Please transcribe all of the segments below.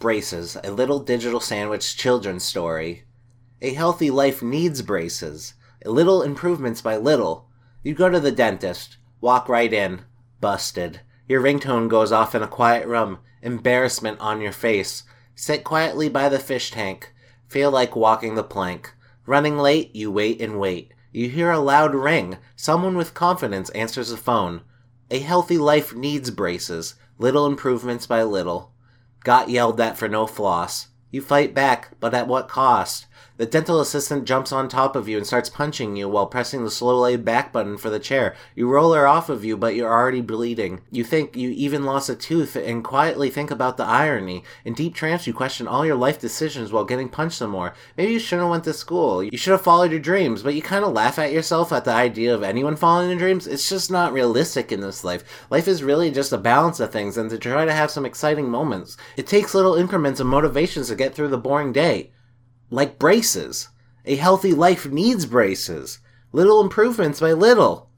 Braces, a little digital sandwich children's story. A healthy life needs braces. Little improvements by little. You go to the dentist, walk right in, busted. Your ringtone goes off in a quiet room, embarrassment on your face. Sit quietly by the fish tank. Feel like walking the plank. Running late, you wait and wait. You hear a loud ring. Someone with confidence answers the phone. A healthy life needs braces. Little improvements by little. Got yelled at for no floss. You fight back, but at what cost? The dental assistant jumps on top of you and starts punching you while pressing the slow laid back button for the chair. You roll her off of you, but you're already bleeding. You think you even lost a tooth and quietly think about the irony. In deep trance, you question all your life decisions while getting punched some more. Maybe you shouldn't have went to school. You should have followed your dreams, but you kind of laugh at yourself at the idea of anyone following their dreams. It's just not realistic in this life. Life is really just a balance of things and to try to have some exciting moments. It takes little increments of motivations to get through the boring day like braces. A healthy life needs braces. Little improvements by little.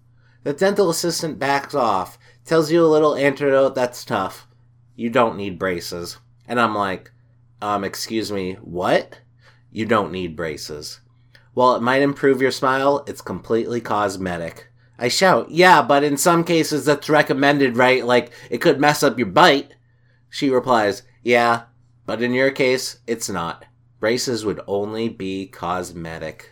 The dental assistant backs off, tells you a little antidote that's tough. You don't need braces. And I'm like, um, excuse me, what? You don't need braces. While it might improve your smile, it's completely cosmetic. I shout, yeah, but in some cases that's recommended, right? Like, it could mess up your bite. She replies, yeah, but in your case, it's not. Braces would only be cosmetic.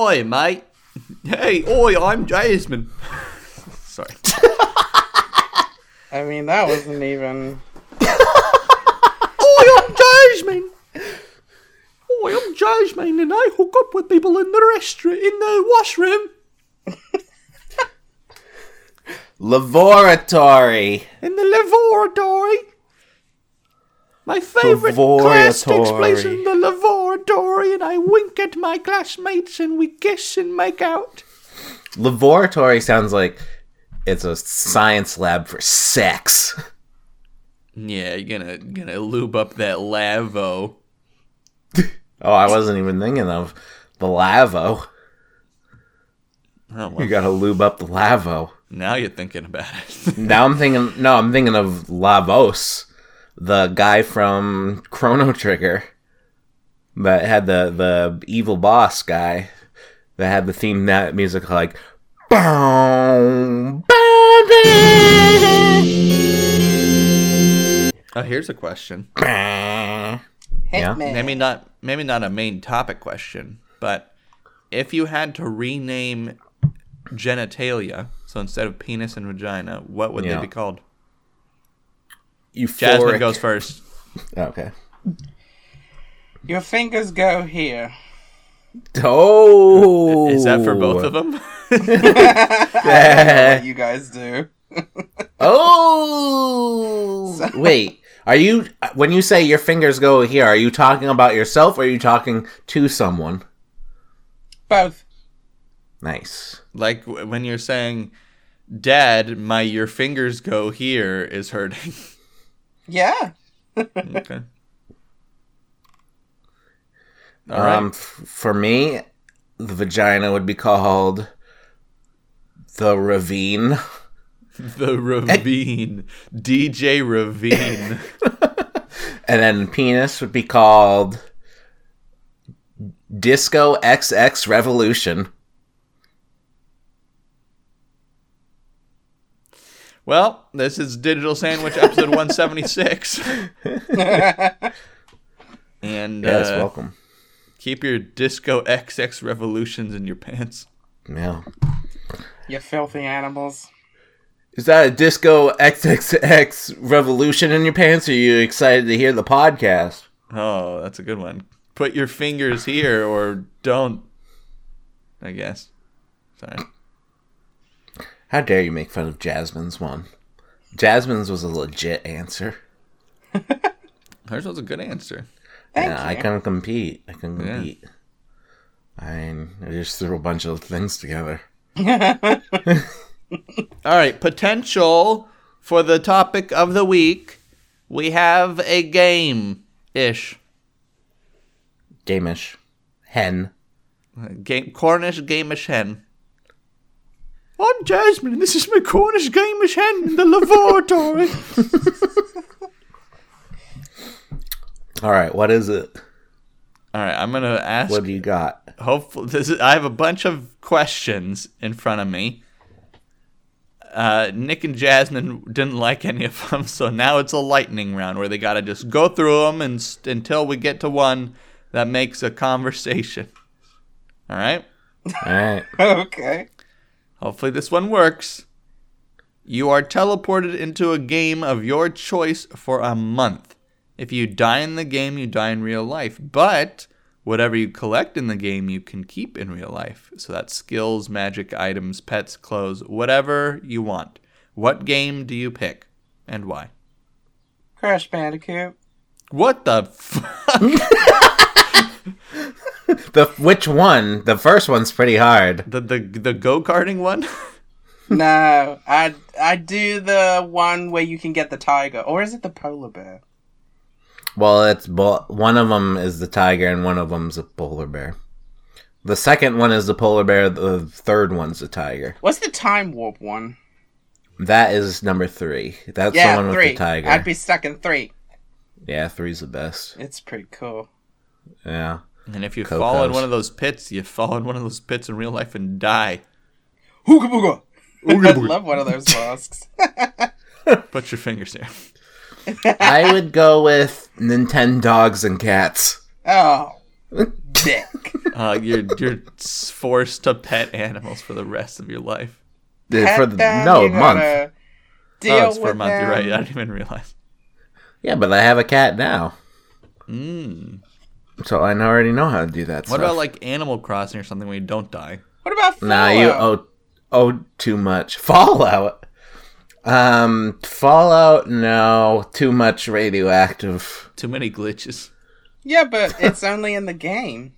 Oi, mate. Hey, oi, I'm Jasmine. Sorry. I mean, that wasn't even. Oi, I'm Jasmine. Oi, I'm Jasmine, and I hook up with people in the restaurant, in the washroom, Laboratory! in the laboratory. My favourite class takes place in the laboratory, and I wink at my classmates, and we kiss and make out. Laboratory sounds like it's a science lab for sex. Yeah, you're gonna gonna lube up that lavo. Oh, I wasn't even thinking of the lavo. Oh, well, You gotta lube up the lavo. now you're thinking about it. Now I'm thinking, no, I'm thinking of Lavos, the guy from Chrono Trigger that had the the evil boss guy that had the theme that music like. Boom, baby. oh, here's a question. Yeah. Maybe not maybe not a main topic question, but if you had to rename genitalia, so instead of penis and vagina, what would Yeah. they be called? Euphoric. Jasmine goes first. Oh, okay. Your fingers go here. Oh, Is that for both of them? you guys do. Oh, wait. Are you when you say your fingers go here? Are you talking about yourself or are you talking to someone? Both. Nice. like when you're saying, "Dad, my your fingers go here" is hurting. Yeah. okay. All right. Um, f- for me, the vagina would be called the ravine, the ravine, DJ Ravine. and then penis would be called Disco XX Revolution. Well, this is Digital Sandwich episode 176. and Yes, uh, welcome. keep your Disco XX revolutions in your pants. Yeah. You filthy animals. Is that a disco XXX revolution in your pants? Or are you excited to hear the podcast? Oh, that's a good one. Put your fingers here or don't. I guess. Sorry. How dare you make fun of Jasmine's one? Jasmine's was a legit answer. Hers was a good answer. Thank yeah, I you. can compete. I can Yeah. compete. I, I just threw a bunch of things together. All right, potential for the topic of the week. We have a game ish. Gamish. Hen. Game Cornish gamish hen. I'm Jasmine, and this is my Cornish Gamish hen in the laboratory. All right, what is it? All right, I'm gonna ask. What do you got? hopefully this is, I have a bunch of questions in front of me. Uh, Nick and Jasmine didn't like any of them, so now it's a lightning round where they gotta just go through them and s- until we get to one that makes a conversation. All right. All right. okay. Hopefully this one works. You are teleported into a game of your choice for a month. If you die in the game, you die in real life. But whatever you collect in the game, you can keep in real life. So that's skills, magic items, pets, clothes, whatever you want. What game do you pick and why? Crash Bandicoot. What the fuck? The which one? The first one's pretty hard. the the the go karting one? no, I I do the one where you can get the tiger, or is it the polar bear? Well, it's bo- one of them is the tiger and one of them's a polar bear. The second one is the polar bear. The third one's the tiger. What's the time warp one? That is number three. That's yeah, the one with the tiger. I'd be stuck in three. Yeah, three's the best. It's pretty cool. Yeah. And if you fall in one of those pits, you fall in one of those pits in real life and die. Hooga booga. I'd love one of those masks. Put your fingers here. I would go with Nintendo dogs and cats. oh, dick. Uh, you're you're forced to pet animals for the rest of your life. Uh, for the, them, no month. Deal oh, it's for a month. You're right. I them. didn't even realize. Yeah, but I have a cat now, Mm. So I already know how to do that. What stuff. about like Animal Crossing or something where you don't die? What about Fallout? Nah, you owe owe too much. Fallout. Um, Fallout. No, too much radioactive. Too many glitches. Yeah, but it's only in the game.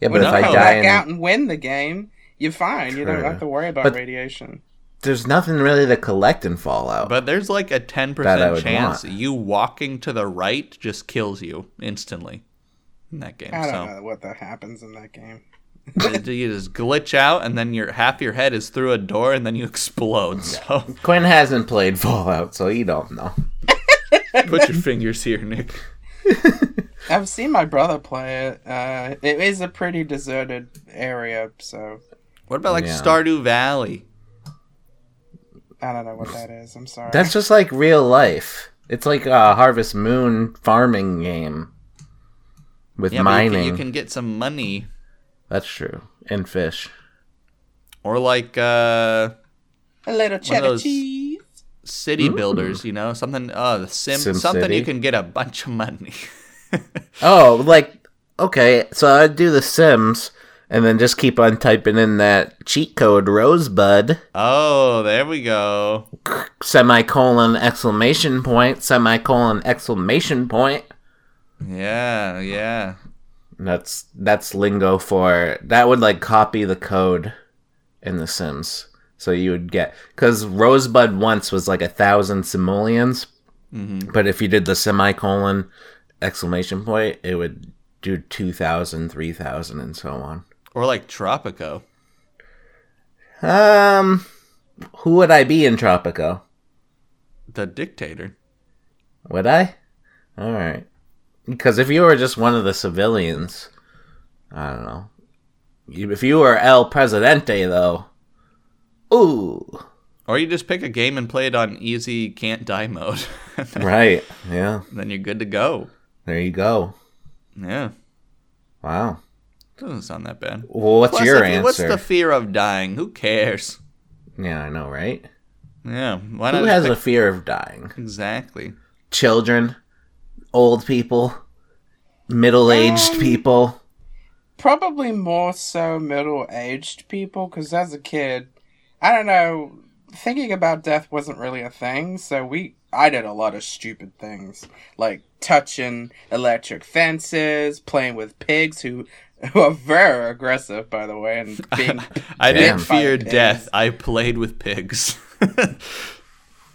Yeah, but When if you I come die, back in, out and win the game, you're fine. You don't have to worry about But- radiation. There's nothing really to collect in Fallout. But there's like a 10% chance want. you walking to the right just kills you instantly in that game. I don't So know what that happens in that game. you you just glitch out, and then your half your head is through a door, and then you explode. So Quinn hasn't played Fallout, so he don't know. put your fingers here, Nick. I've seen my brother play it. Uh, it is a pretty deserted area, so What about like Yeah. Stardew Valley? I don't know what that is. I'm sorry. That's just like real life. It's like a Harvest Moon farming game with Yeah, but you can, mining. you can get some money, That's true. And fish. or like uh, a little cheddar those- cheese. city builders. You know, something. Uh, the sim, Sim something you can get a bunch of money. Oh, like okay, so I'd do The Sims and then just keep on typing in that cheat code Rosebud oh, there we go. semicolon exclamation point semicolon exclamation point. Yeah, yeah. That's that's lingo for that would like copy the code in The Sims. So you would get because Rosebud once was like a thousand simoleons, mm-hmm. but if you did the semicolon exclamation point, it would do 2,000, 3,000, and so on. Or like Tropico. Um, who would I be in Tropico? The dictator. Would I? All right. Because if you were just one of the civilians, I don't know. If you were El Presidente, though, ooh, Or you just pick a game and play it on easy can't die mode. right? Yeah, then you're good to go. there you go. Yeah. Wow. Doesn't sound that bad. Well, what's Plus, your if- answer? What's the fear of dying? Who cares? yeah, I know, right? Yeah. Why Who not? has just a fear of dying? Exactly. Children, old people, middle-aged Um, people. Probably more so middle-aged people, because as a kid, I don't know, thinking about death wasn't really a thing. So we I did a lot of stupid things, like touching electric fences, playing with pigs who who are very aggressive, by the way, and being I didn't fear Pigs. death. I played with pigs.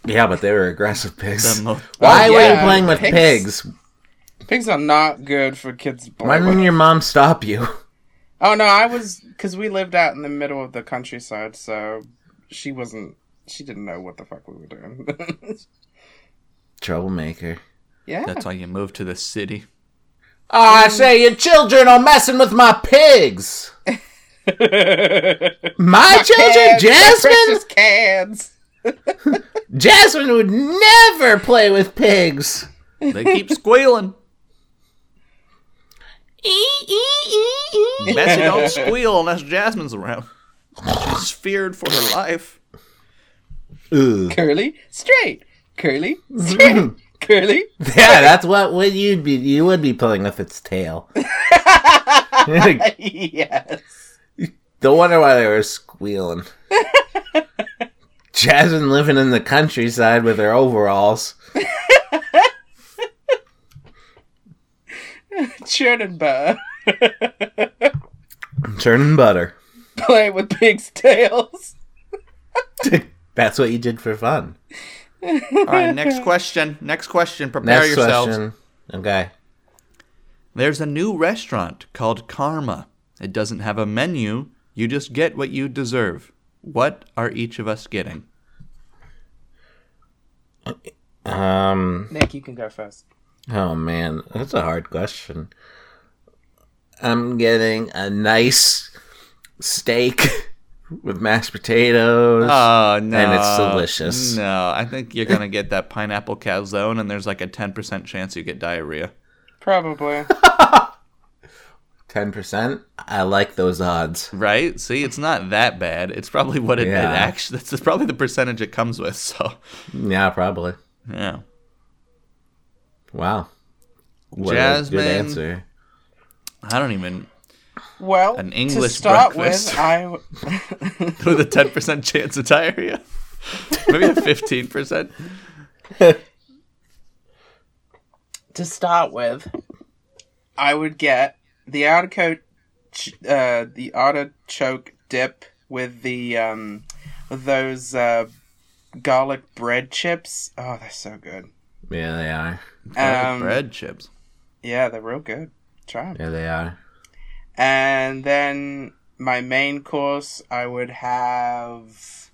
Yeah, but they were aggressive pigs. The mo- Why Oh, were you playing with pigs. pigs? pigs are not good for kids. Why didn't your mom stop you? Oh no, I was because we lived out in the middle of the countryside, so she wasn't. She didn't know what the fuck we were doing. Troublemaker. yeah, That's why you moved to the city. I um, say, your children are messing with my pigs. My children, Cans, my Jasmine. precious cans. Jasmine would never play with pigs. They keep squealing. Bessie don't squeal unless Jasmine's around. She's feared for her life. Ugh. Curly, straight. Curly, straight. Curly. Yeah, that's what would you'd be. You would be pulling with its tail. yes. Don't wonder why they were squealing. Jasmine living in the countryside with her overalls. Churning butter. Churning butter. Playing with pig's tails. That's what you did for fun. All right, next question. Next question. Prepare Next yourselves. question. Okay. There's a new restaurant called Karma. It doesn't have a menu. You just get what you deserve. What are each of us getting? Um. Nick, you can go first. Oh man, that's a hard question. I'm getting a nice steak with mashed potatoes. Oh no! And it's delicious. No, I think you're gonna get that pineapple calzone, and there's like a ten percent chance you get diarrhea. Probably. Ten percent. I like those odds. Right? See, it's not that bad. It's probably what it, it actually. That's probably the percentage it comes with. So, Yeah, probably. yeah. Wow. What Jasmine. a good answer. I don't even Well, An English to start breakfast. with, I with a ten percent chance of diarrhea. Maybe a fifteen percent. to start with, I would get the artichoke, ch- uh, the artichoke dip with the um, those uh, garlic bread chips. Oh, they're so good. Yeah, they are. Um, bread chips. Yeah, they're real good. Try 'em. Yeah, they are. And then my main course, I would have.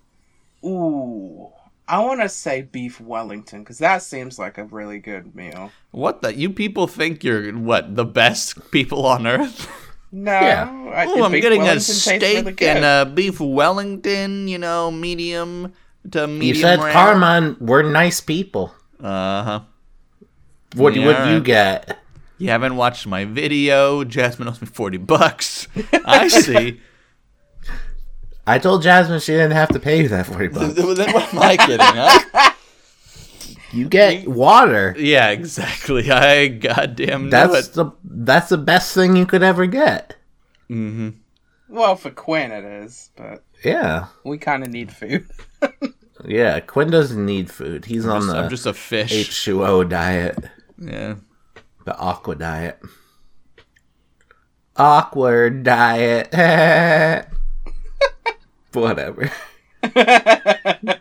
Ooh, I want to say beef Wellington because that seems like a really good meal. What the? You people think you're what the best people on earth? No, Yeah. I, Oh, I'm getting a Wellington tastes steak really and a beef Wellington. You know, medium to medium You said rare. Carmine, we're nice people. Uh huh. What Yeah, would you get? You haven't watched my video. Jasmine owes me forty bucks. I see. I told Jasmine she didn't have to pay you that forty bucks. then what am I kidding? Huh? You get water. Yeah, exactly. I goddamn knew That's it. the that's the best thing you could ever get. Mm-hmm. well, for Quinn it is, but Yeah, we kind of need food. yeah. Quinn doesn't need food. He's on the I'm just a fish. H2O diet, Yeah. The aqua diet. Awkward diet. Whatever.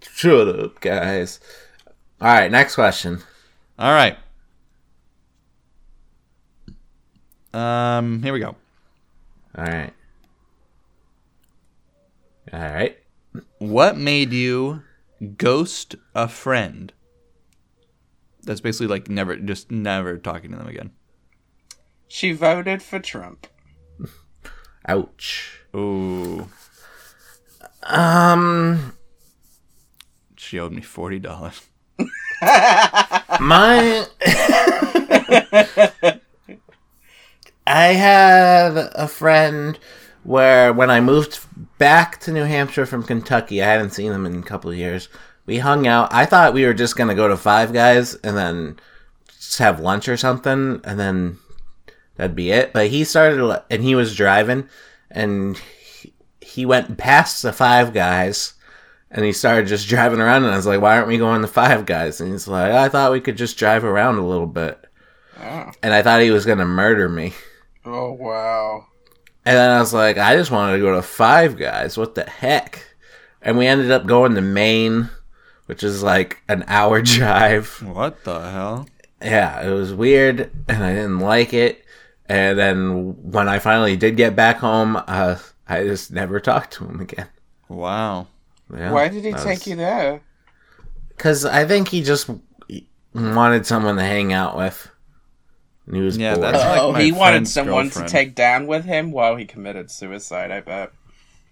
Shut up, guys. All right, next question. All right. Um. Here we go. All right. All right. What made you ghost a friend? That's basically like never, just never talking to them again. She voted for Trump. Ouch. Ooh, Um, she owed me forty dollars. my. I have a friend where when I moved back to New Hampshire from Kentucky, I hadn't seen him in a couple of years. We hung out. I thought we were just gonna go to Five Guys and then just have lunch or something, and then that'd be it. But he started, and he was driving, and he, he went past the Five Guys, And he started just driving around, and I was like, "Why aren't we going to Five Guys?" And he's like, "I thought we could just drive around a little bit." Oh. And I thought he was gonna murder me. oh wow. And then I was like, I just wanted to go to Five Guys. What the heck? And we ended up going to Maine, which is like an hour drive. What the hell? Yeah, it was weird, and I didn't like it. And then when I finally did get back home, uh, I just never talked to him again. Wow. Yeah, Why did he take was- you there? Because I think he just wanted someone to hang out with. And he was Yeah, bored. that's like oh, my he wanted someone girlfriend. to take down with him while he committed suicide. I bet.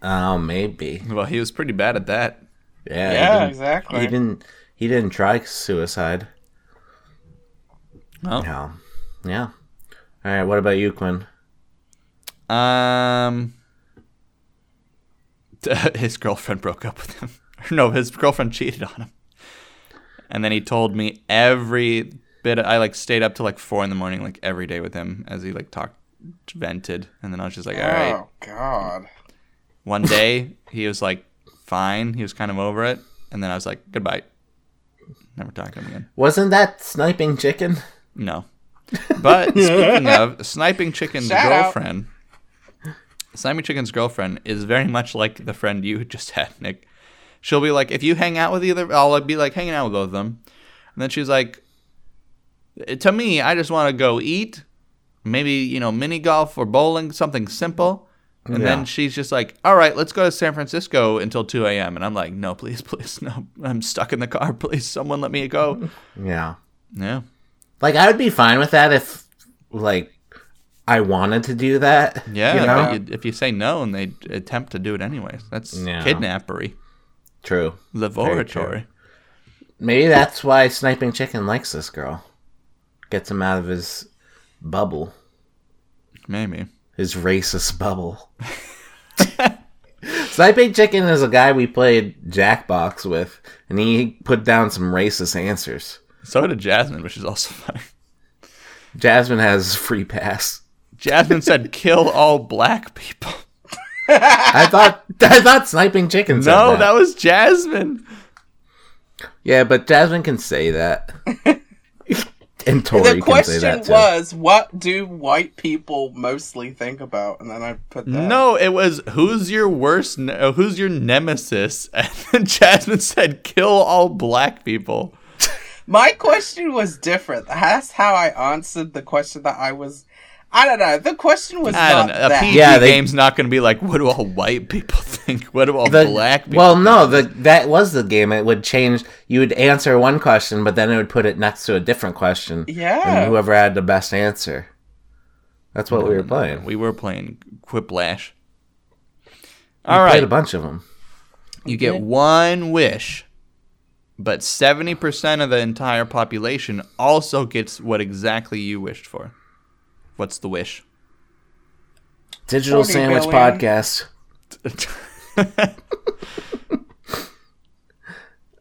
Oh, maybe. Well, he was pretty bad at that. Yeah. Yeah, exactly. He didn't. He didn't try suicide. Oh. No. Yeah. All right. What about you, Quinn? Um, his girlfriend broke up with him. no, his girlfriend cheated on him. And then he told me every bit. I like stayed up till like four in the morning, like every day with him as he like talked, vented. And then I was just like, all right. Oh God. One day he was like, fine. He was kind of over it. And then I was like, goodbye. Never talk to him again. Wasn't that sniping chicken? No. But speaking of sniping chicken's Shout out. girlfriend, sniping chicken's girlfriend is very much like the friend you just had, Nick. She'll be like, if you hang out with either, I'll be like hanging out with both of them, and then she's like, to me, I just want to go eat, maybe you know mini golf or bowling, something simple. And Yeah. then she's just like, all right, let's go to San Francisco until 2 a.m. And I'm like, no, please, please, no. I'm stuck in the car. Please, someone let me go. Yeah. Yeah. Like I would be fine with that if, like, I wanted to do that. Yeah, You know. but you, if you say no and they attempt to do it anyways, that's Yeah. kidnappery, True. laboratory. Maybe that's why sniping chicken likes this girl. Gets him out of his bubble, Maybe. His racist bubble. sniping chicken is a guy we played Jackbox with, and he put down some racist answers. So did Jasmine, which is also funny. Jasmine has free pass. Jasmine said, "Kill all black people." I thought I thought sniping chicken said No, that. that was Jasmine. Yeah, but Jasmine can say that. and Tori the can say question that too. was, what do white people mostly think about? And then I put that. No, it was who's your worst, ne- uh, who's your nemesis? And then Jasmine said, "Kill all black people." My question was different. That's how I answered the question that I was. I don't know. The question was I don't not know. A that. PG Yeah, they- game's not going to be like, "What do all white people think? What do all The- black people?" well, no, the that was the game. It would change. You would answer one question, but then it would put it next to a different question. Yeah. And whoever had the best answer. That's what we were mm, playing. we were playing Quiplash. We All played right, a bunch of them. you get one wish, but seventy percent of the entire population also gets what exactly you wished for. What's the wish? Digital Sandwich billion. Podcast.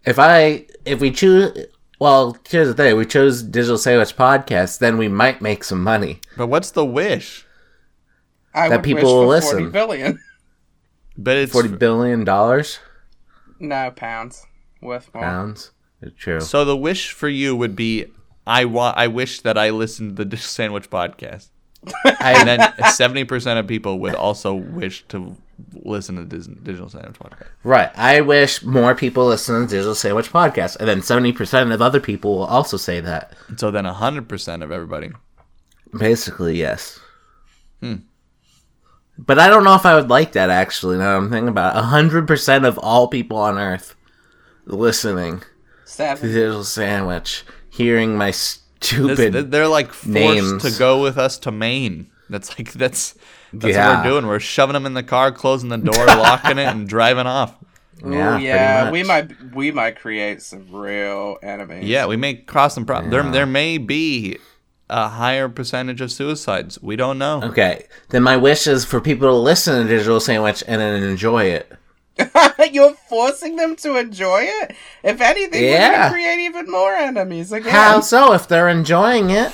If I if we choose well, here's the thing, we chose Digital Sandwich Podcast, then we might make some money. but what's the wish? I that would people wish will for listen. 40 billion. But it's Forty billion dollars No, pounds. Worth more. pounds. True. so the wish for you would be I want I wish that I listened to the Dish Sandwich podcast. and then seventy percent of people would also wish to listen to Dis- Digital Sandwich podcast. right. I wish more people listen to the Digital Sandwich Podcast, and then seventy percent of other people will also say that. So then hundred percent of everybody. Basically, yes. Hmm. But I don't know if I would like that actually. Now I'm thinking about it. hundred percent of all people on Earth listening to Seven. Digital Sandwich, hearing my This- stupid. they're like forced names. to go with us to Maine. That's like that's that's Yeah. what we're doing. We're shoving them in the car, closing the door, locking it, and driving off. yeah, Ooh, yeah, we might we might create some real enemies. Yeah, we may cross some problems. There there may be a higher percentage of suicides. We don't know. Okay, then my wish is for people to listen to Digital Sandwich and then enjoy it. You're forcing them to enjoy it. If anything, we're Yeah. gonna create even more enemies again. How so? If they're enjoying it,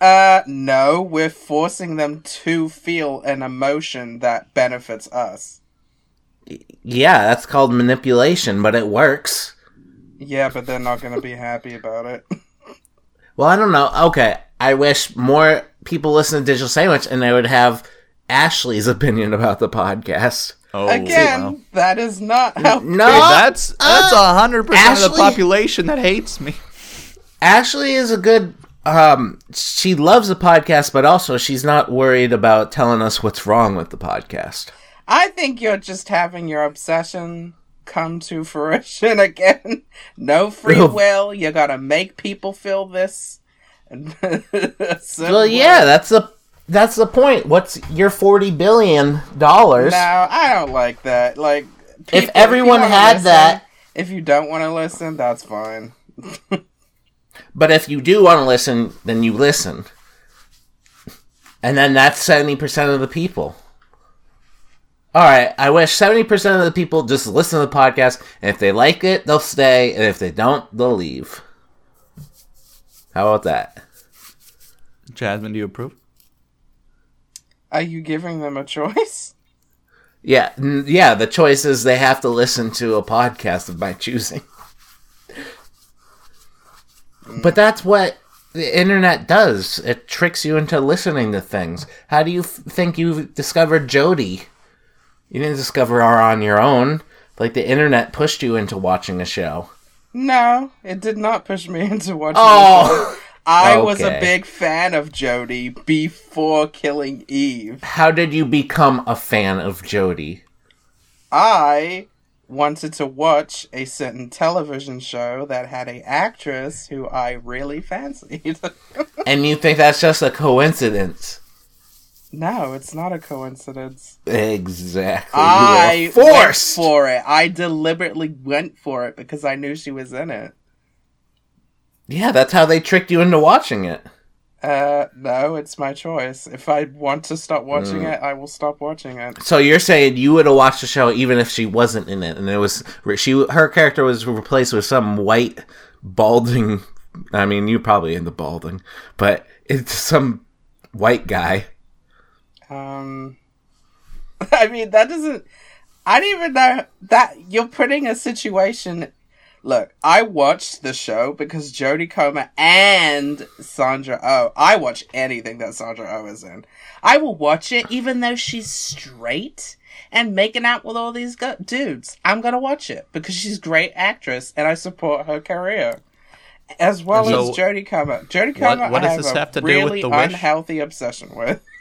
Uh, no, we're forcing them to feel an emotion that benefits us. Yeah, that's called manipulation, but it works. Yeah, but they're not gonna be happy about it. Well, I don't know. Okay, I wish more people listen to Digital Sandwich and they would have Ashley's opinion about the podcast. Oh, Again, wow. that is not how. No, Hey, that's that's a hundred percent of the population that hates me. Ashley is a good. Um, she loves the podcast, but also she's not worried about telling us what's wrong with the podcast. I think you're just having your obsession come to fruition again. No free will. You gotta make people feel this. Well, yeah, that's the that's the point. What's your forty billion dollars? No, I don't like that. Like, people, you everyone wanna had listen- that- if you don't want to listen, that's fine. But if you do want to listen, then you listen. And then that's 70% of the people. Alright, I wish 70% of the people just listen to the podcast, and if they like it, they'll stay, and if they don't, they'll leave. How about that? Jasmine, do you approve? Are you giving them a choice? Yeah, yeah, the choice is they have to listen to a podcast of my choosing. Mm. But that's what the internet does. It tricks you into listening to things. How do you f- think you discovered Jodie? You didn't discover her on your own. Like the internet pushed you into watching a show. No, it did not push me into watching. Oh. I was a big fan of Jodie before killing Eve. How did you become a fan of Jodie? I wanted to watch a certain television show that had a actress who I really fancied. And you think that's just a coincidence? no, it's not a coincidence. Exactly. I you were went forced. for it. I deliberately went for it because I knew she was in it. Yeah, that's how they tricked you into watching it. Uh, no, it's my choice. If I want to stop watching Mm. it, I will stop watching it. So you're saying you would have watched the show even if she wasn't in it, and it was she her character was replaced with some white balding. I mean, you probably into balding, but it's some white guy. Um, I mean, that doesn't. I don't even know that you're putting a situation. Look, I watched the show because Jodie Comer and Sandra Oh. I watch anything that Sandra Oh is in. I will watch it even though she's straight and making out with all these dudes. I'm gonna watch it because she's a great actress and I support her career. As well So- as Jodie Comer. Jodie Comer, what I does have this a have to do with really unhealthy obsession with.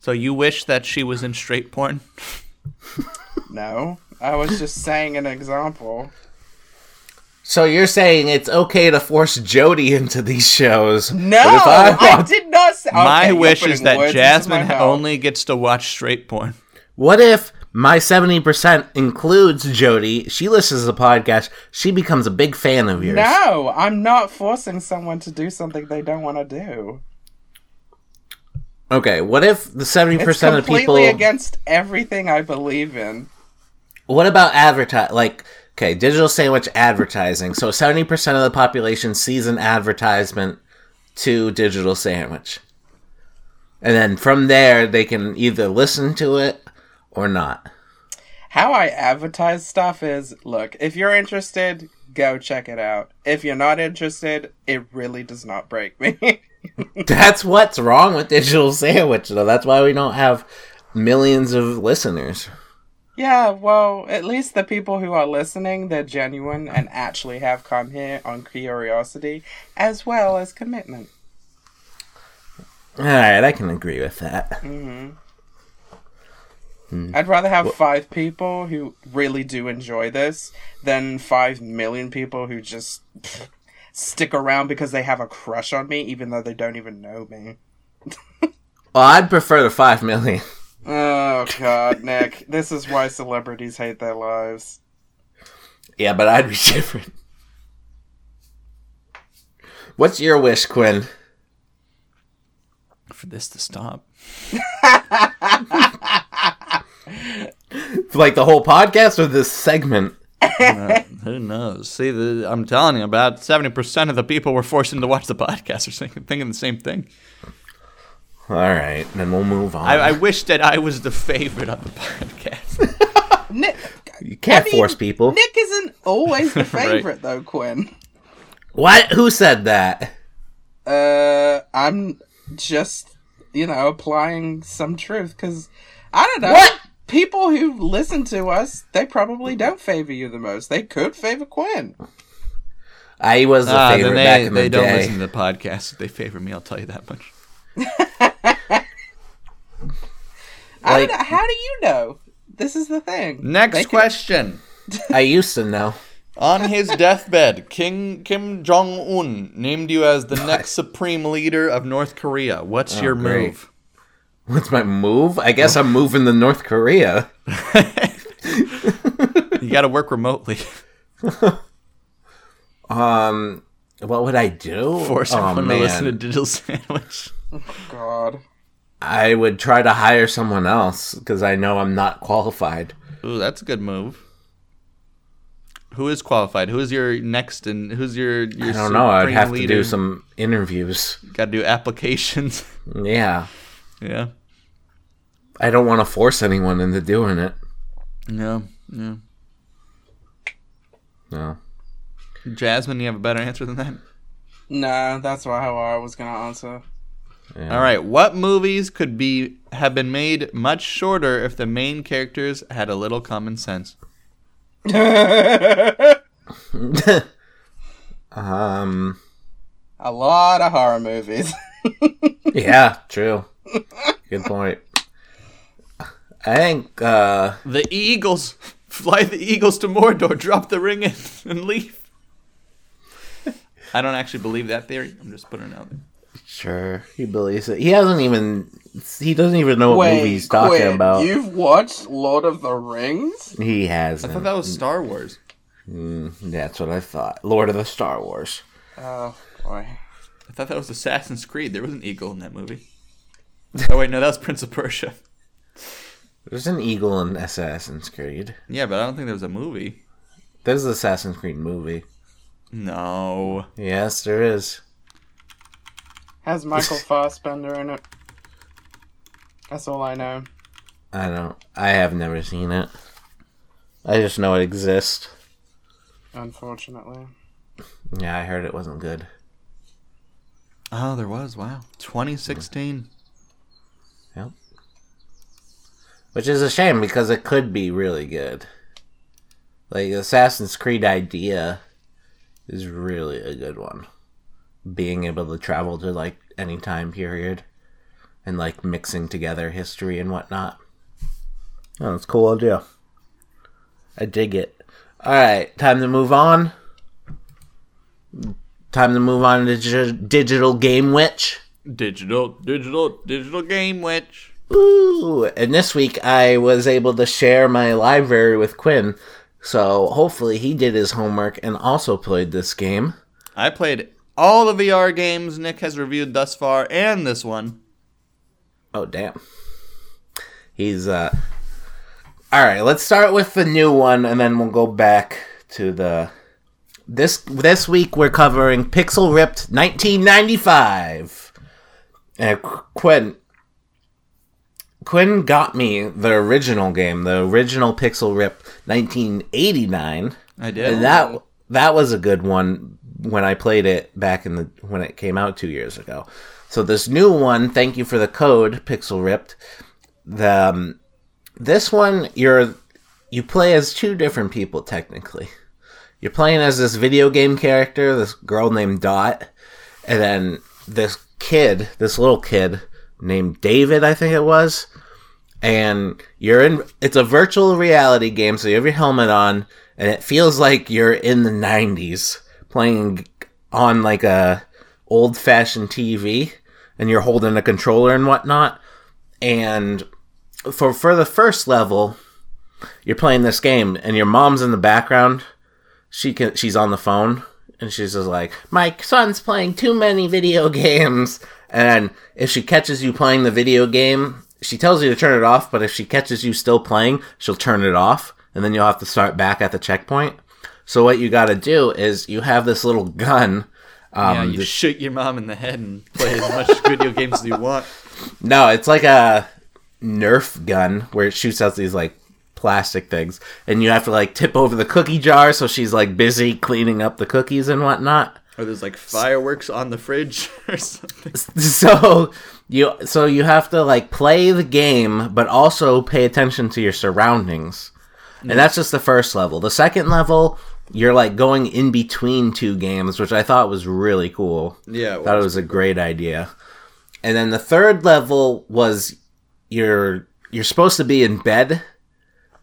So you wish that she was in straight porn? No, I was just saying an example. So you're saying it's okay to force Jodie into these shows? No, if I, I did not say. my okay, you're wish is that words Jasmine my only gets to watch straight porn. What if my seventy percent includes Jodie? She listens to the podcast. She becomes a big fan of yours. No, I'm not forcing someone to do something they don't want to do. Okay, what if the seventy It's percent of completely people? against everything I believe in. What about advertise? Like, okay, digital sandwich advertising. So seventy percent of the population sees an advertisement to digital sandwich, and then from there they can either listen to it or not. How I advertise stuff is look, if you're interested, go check it out. If you're not interested, it really does not break me. That's what's wrong with digital sandwich, though. That's why we don't have millions of listeners. Yeah, well, at least the people who are listening, they're genuine and actually have come here on curiosity as well as commitment. All right, I can agree with that. Mm-hmm. I'd rather have five people who really do enjoy this than five million people who just pff, stick around because they have a crush on me, even though they don't even know me. Well, I'd prefer the five million. Oh God, Nick, this is why celebrities hate their lives. Yeah, but I'd be different. What's your wish, Quinn? For this to stop. Like the whole podcast or this segment? Uh, who knows? See, the, I'm telling you, about 70% of the people we're forcing to watch the podcast are thinking, thinking the same thing. All right, then we'll move on. I, I wish that I was the favorite on the podcast. Nick, You can't I mean, force people. Nick isn't always the favorite though, Quinn. What? Who said that? Uh, I'm just, you know, applying some truth because I don't know. What? People who listen to us, they probably don't favor you the most. They could favor Quinn. I was the Ah, then favorite back they, in they the don't day. listen to the podcast. if They favor me. I'll tell you that much. I Like- don't. How do you know? This is the thing. Next They could- question. I used to know. On his deathbed, King Kim Jong Un named you as the next supreme leader of North Korea. What's your great. move? What's my move? I guess I'm moving to North Korea. You got to work remotely. Um, what would I do? Force oh, everyone to listen to Digital Sandwich. Oh, God. I would try to hire someone else because I know I'm not qualified. Ooh, that's a good move. Who is qualified? Who is your next and who's your your I don't know. I'd have leader? to do some interviews. Got to do applications. Yeah. yeah. I don't want to force anyone into doing it. Yeah. Yeah. No. Jasmine, you have a better answer than that? No, that's why how I was gonna answer. Yeah. All right. What movies could be have been made much shorter if the main characters had a little common sense? Um. A lot of horror movies. Yeah. True. Good point. I think. uh The Eagles fly the Eagles to Mordor, drop the ring in, and leave. I don't actually believe that theory. I'm just putting it out there. Sure. He believes it. He hasn't even. He doesn't even know what Wait, movie he's talking Quinn, about. You've watched Lord of the Rings? He hasn't. I thought that was Star Wars. Mm, that's what I thought. Lord of the Star Wars. Oh boy. I thought that was Assassin's Creed. There was an eagle in that movie. Oh wait, no, that was Prince of Persia. There's an eagle in Assassin's Creed. Yeah, but I don't think there was a movie. There's an Assassin's Creed movie. No. Yes, there is. Has Michael Fassbender in it. That's all I know. I don't. I have never seen it. I just know it exists. Unfortunately. Yeah, I heard it wasn't good. Oh, there was. Wow. 2016. Yep. Which is a shame because it could be really good. Like Assassin's Creed idea is really a good one. Being able to travel to like any time period and like mixing together history and whatnot. Oh, that's a cool idea. I dig it. Alright, time to move on. Time to move on to Digi- Digital Game Witch. Digital, digital, digital game witch. Ooh, and this week I was able to share my library with Quinn, so hopefully he did his homework and also played this game. I played all the VR games Nick has reviewed thus far and this one. Oh damn. He's uh Alright, let's start with the new one and then we'll go back to the this this week we're covering Pixel Ripped 1995. And Quinn Quinn got me the original game, the original Pixel Ripped 1989. I did. And that that was a good one when I played it back in the when it came out two years ago. So this new one, thank you for the code, Pixel Ripped. The um, this one you're you play as two different people technically. You're playing as this video game character, this girl named Dot, and then this kid, this little kid named David, I think it was. And you're in it's a virtual reality game, so you have your helmet on, and it feels like you're in the 90s playing on like a old fashioned TV and you're holding a controller and whatnot. And for for the first level, you're playing this game and your mom's in the background. She can she's on the phone and she's just like, "My son's playing too many video games." And if she catches you playing the video game, she tells you to turn it off, but if she catches you still playing, she'll turn it off and then you'll have to start back at the checkpoint. So what you got to do is you have this little gun um, yeah, you shoot your mom in the head and play as much video games as you want. No, it's like a Nerf gun where it shoots out these like plastic things, and you have to like tip over the cookie jar so she's like busy cleaning up the cookies and whatnot. Or there's like fireworks on the fridge or something. So you so you have to like play the game, but also pay attention to your surroundings, and that's just the first level. The second level, you're like going in between two games, which I thought was really cool. Yeah, thought it was a great idea. And then the third level was you're you're supposed to be in bed,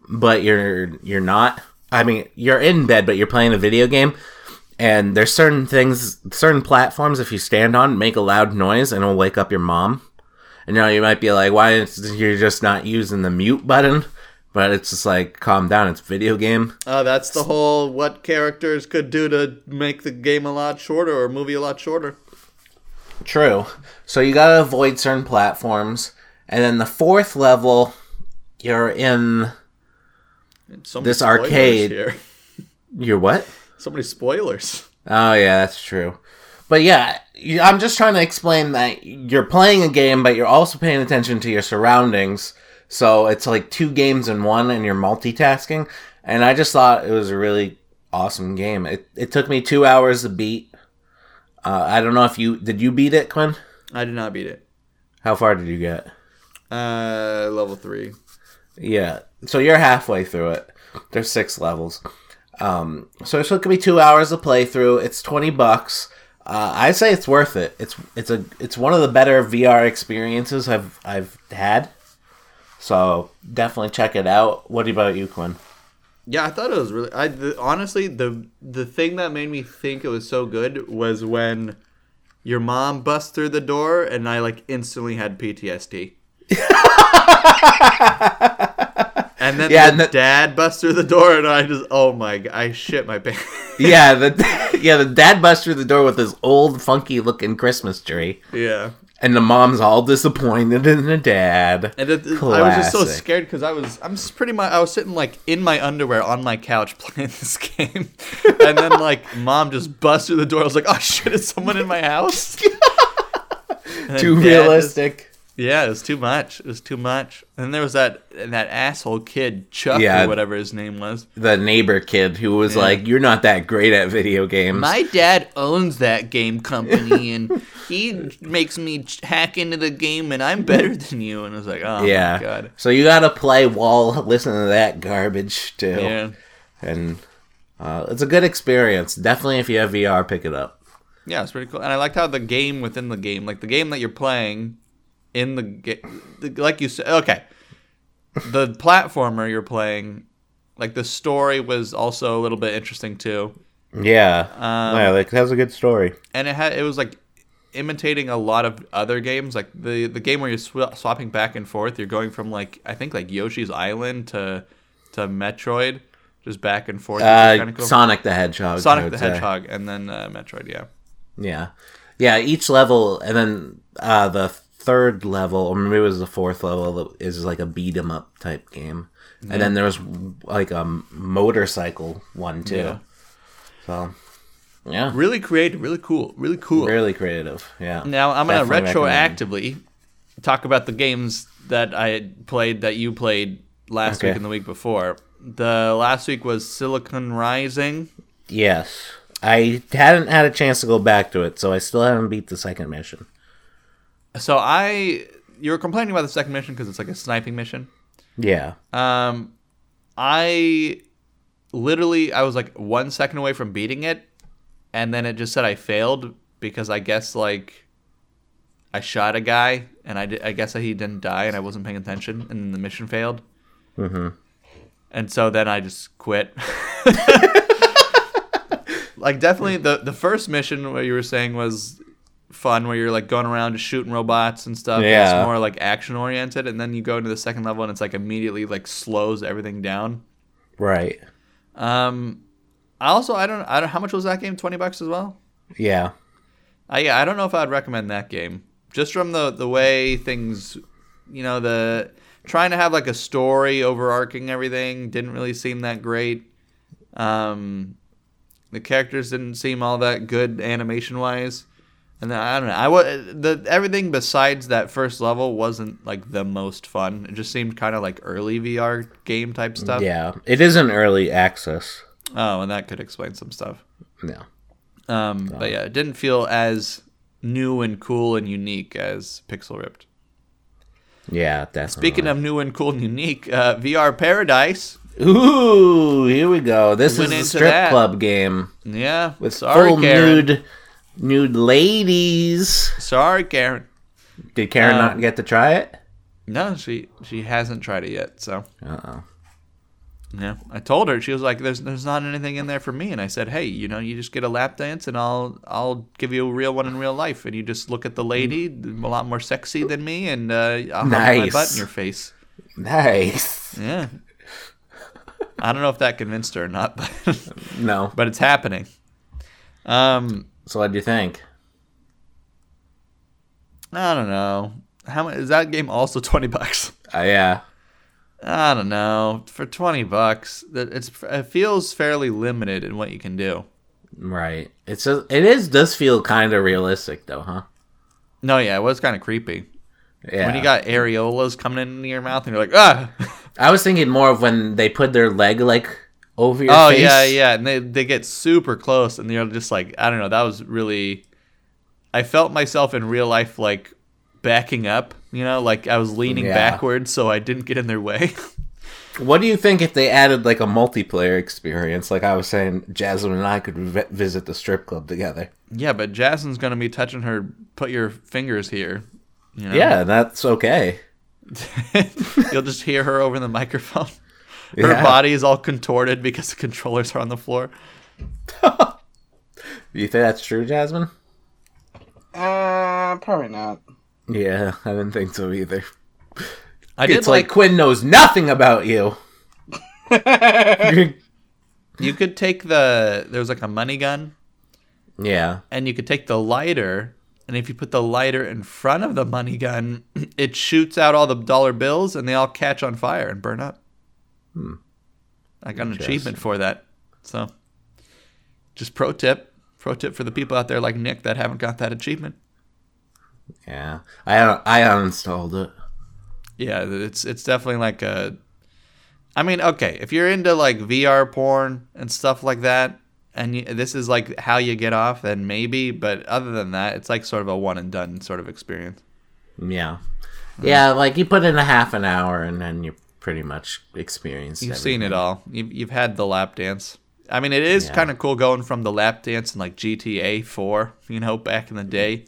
but you're you're not. I mean, you're in bed, but you're playing a video game. And there's certain things, certain platforms, if you stand on, make a loud noise and it'll wake up your mom. And know, you might be like, why is you're just not using the mute button? But it's just like, calm down, it's a video game. Oh, that's the whole what characters could do to make the game a lot shorter or movie a lot shorter. True. So you gotta avoid certain platforms. And then the fourth level, you're in So This arcade- Here. your what? So many spoilers. Oh yeah, that's true. But yeah, I'm just trying to explain that you're playing a game, but you're also paying attention to your surroundings. So it's like two games in one, and you're multitasking. And I just thought it was a really awesome game. It it took me two hours to beat. Uh, I don't know if you did. You beat it, Quinn? I did not beat it. How far did you get? Uh, level three. Yeah. So you're halfway through it. There's six levels. Um, so it took me two hours to play through. It's twenty bucks. Uh, I say it's worth it. It's it's a it's one of the better VR experiences I've I've had. So definitely check it out. What about you, Quinn? Yeah, I thought it was really. I the, honestly the the thing that made me think it was so good was when your mom bust through the door and I like instantly had PTSD. and then Yeah, the the- dad bust through the door and I just oh my god I shit my pants. yeah, the yeah the dad busts through the door with his old funky looking Christmas tree, yeah. And the mom's all disappointed in the dad. And it, I was just so scared because I was I'm pretty much I was sitting like in my underwear on my couch playing this game, and then like mom just busts through the door. I was like, oh shit, is someone in my house? Too realistic. just- yeah, it was too much. It was too much. And there was that that asshole kid Chuck Yeah. or whatever his name was. the neighbor kid who was Yeah. like, "You're not that great at video games." My dad owns that game company, and he makes me hack into the game, and I'm better than you. And I was like, oh yeah. my god. So you gotta play while listening to that garbage too, Yeah. and uh, it's a good experience. Definitely, if you have VR, pick it up. Yeah, it's pretty cool. And I liked how the game within the game, like the game that you're playing in the game, like you said, okay, the platformer you're playing, like the story was also a little bit interesting too. Yeah, Um, yeah, like it has a good story. and it had it was like imitating a lot of other games like the the game where you're sw- swapping back and forth you're going from like i think like yoshi's island to to metroid just back and forth Uh. Sonic the Hedgehog. Sonic the say. hedgehog and then uh, metroid yeah Yeah, yeah. Each level, and then uh, the third level, or maybe it was the fourth level, is like a beat 'em up type game. And then there was like a motorcycle one too. Yeah. So, yeah, really creative really cool really cool really creative. Yeah. Now I'm gonna Definitely recommend. retroactively talk about the games that I played that you played last Okay. week and the week before. The last week was Silicon Rising. Yes. I hadn't had a chance to go back to it, so I still haven't beat the second mission. So I you were complaining about the second mission because it's like a sniping mission. Yeah. Um, I literally I was like one second away from beating it, and then it just said I failed because I guess like I shot a guy and I, di- I guess he didn't die and I wasn't paying attention and the mission failed. Mm-hmm. And so then I just quit. like definitely the the first mission what you were saying was fun where you're like going around just shooting robots and stuff. Yeah. It's more like action oriented and then you go into the second level and it's like immediately like slows everything down. Right. Um I also I don't I don't how much was that game? 20 bucks as well? Yeah. I yeah, I don't know if I'd recommend that game. Just from the the way things, you know, the trying to have like a story overarching everything didn't really seem that great. Um, the characters didn't seem all that good animation wise. And then, I don't know. I wa- the everything besides that first level wasn't like the most fun. It just seemed kind of like early VR game type stuff. Yeah, it is an early access. Oh, and that could explain some stuff. Yeah. Um, but yeah, it didn't feel as new and cool and unique as Pixel Ripped. Yeah, that's Speaking of new and cool and unique, uh, VR Paradise. Ooh, here we go. This Went is a strip that. club game Yeah, with sorry, full Karen. nude, nude ladies. Sorry, Karen. Did Karen Um, not get to try it? No, she she hasn't tried it yet. So Uh oh. yeah, I told her she was like, "There's there's not anything in there for me," and I said, "Hey, you know, you just get a lap dance, and I'll I'll give you a real one in real life, and you just look at the lady, a lot more sexy than me, and uh, I'll have my Nice. butt in your face." Nice. Yeah. I don't know if that convinced her or not, but No. but it's happening. Um, So what do you think? I don't know. How much is that game? Also twenty bucks. Uh, yeah. I don't know. For twenty bucks, that it's it feels fairly limited in what you can do. Right. It's a, it is does feel kind of realistic though, huh? No, yeah, it was kind of creepy Yeah. when you got areolas coming into your mouth and you're like, ah. I was thinking more of when they put their leg like over your oh face. yeah, yeah, and they they get super close and you're just like, I don't know. That was really. I felt myself in real life like backing up. You know, like I was leaning Yeah. backwards so I didn't get in their way. What do you think if they added like a multiplayer experience? Like I was saying, Jasmine and I could vi- visit the strip club together. yeah, but Jasmine's gonna be touching her. Put your fingers here. You know? Yeah, that's okay. You'll just hear her over the microphone. Her Yeah. body is all contorted because the controllers are on the floor. You think that's true, Jasmine? Uh, probably not. Yeah, I didn't think so either. I did it's like, like Quinn knows nothing about you. you could take the there was like a money gun yeah. and you could take the lighter and if you put the lighter in front of the money gun it shoots out all the dollar bills and they all catch on fire and burn up Hmm. i got an achievement for that so just pro tip pro tip for the people out there like nick that haven't got that achievement Yeah. I uh, I uninstalled it. yeah it's it's definitely like a i mean okay if you're into like vr porn and stuff like that and you, this is like how you get off then maybe but other than that it's like sort of a one and done sort of experience Yeah. Mm-hmm. Yeah, like you put in a half an hour and then you pretty much experienced You've everything. seen it all. You've, you've had the lap dance. I mean, it is Yeah. kind of cool going from the lap dance in like GTA 4, you know, back in the day.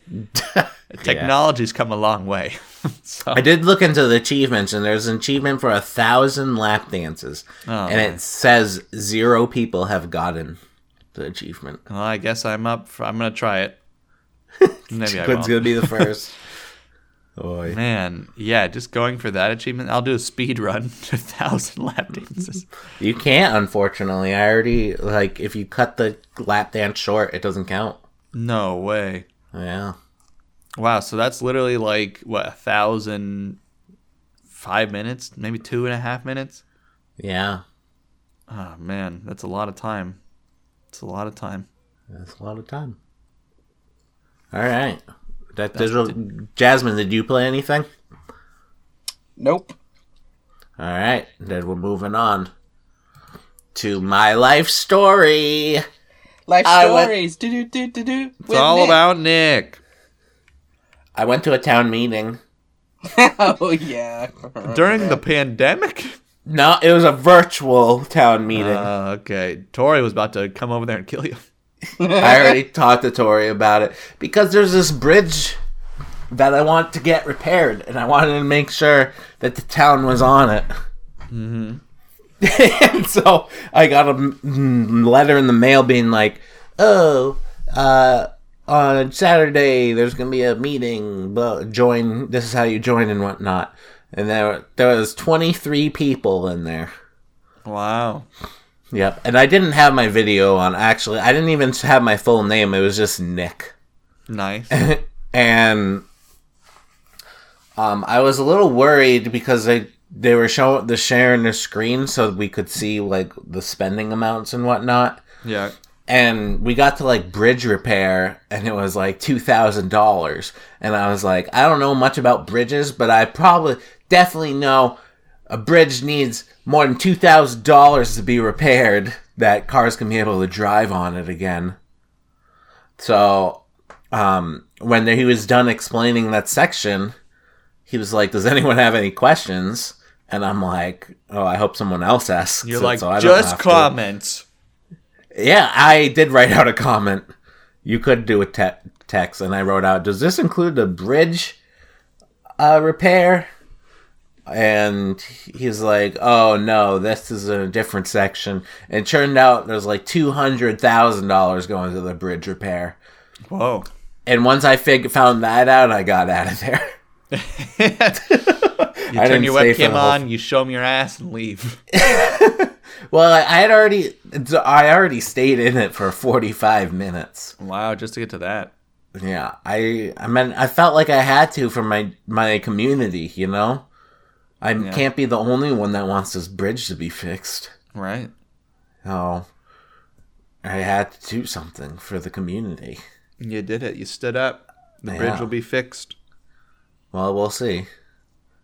Technology's come a long way. so, I did look into the achievements, and there's an achievement for a thousand lap dances, Oh, and man. it says zero people have gotten the achievement. well, I guess I'm up. For, I'm gonna try it. Maybe I Quinn's gonna be the first. Boy. Man, yeah, just going for that achievement. I'll do a speed run, a thousand lap dances. You can't, unfortunately. I already like if you cut the lap dance short, it doesn't count. No way. Yeah. Wow, so that's literally like what a thousand, five minutes, maybe two and a half minutes. Yeah. Oh man, that's a lot of time. It's a lot of time. That's a lot of time. All right. That digital Jasmine, did you play anything? Nope. All right. Then we're moving on to my life story. Life I stories. Do do do do do. It's all about Nick. I went to a town meeting. oh yeah. During the pandemic? No, it was a virtual town meeting. Uh, okay. Tori was about to come over there and kill you. I already talked to Tori about it because there's this bridge that I want to get repaired, and I wanted to make sure that the town was on it. Mm-hmm. and so I got a letter in the mail being like, "Oh, uh, on Saturday there's gonna be a meeting. But join. This is how you join and whatnot." And there, there was 23 people in there. Wow. Yep, and I didn't have my video on. Actually, I didn't even have my full name. It was just Nick, Nice. and um, I was a little worried because they they were showing the sharing the screen so we could see like the spending amounts and whatnot. Yeah. and we got to like bridge repair and it was like $2000 and i was like i don't know much about bridges but i probably definitely know a bridge needs more than $2000 to be repaired that cars can be able to drive on it again so um, when he was done explaining that section he was like does anyone have any questions and i'm like oh i hope someone else asks You're it like, so I don't just have to." comments. Yeah, I did write out a comment. You could do a te- text, and I wrote out, "Does this include the bridge uh, repair?" And he's like, "Oh no, this is in a different section." And it turned out there's like two hundred thousand dollars going to the bridge repair. Whoa. And once I fig- found that out, I got out of there. You I turn your webcam whole- on, you show them your ass, and leave. Well, I had already, I already stayed in it for forty five minutes. wow, just to get to that. Yeah, I I mean I felt like I had to for my my community, you know? I Yeah. can't be the only one that wants this bridge to be fixed. Right. Oh. I had to do something for the community. You did it. You stood up. The bridge will be fixed. Well, we'll see.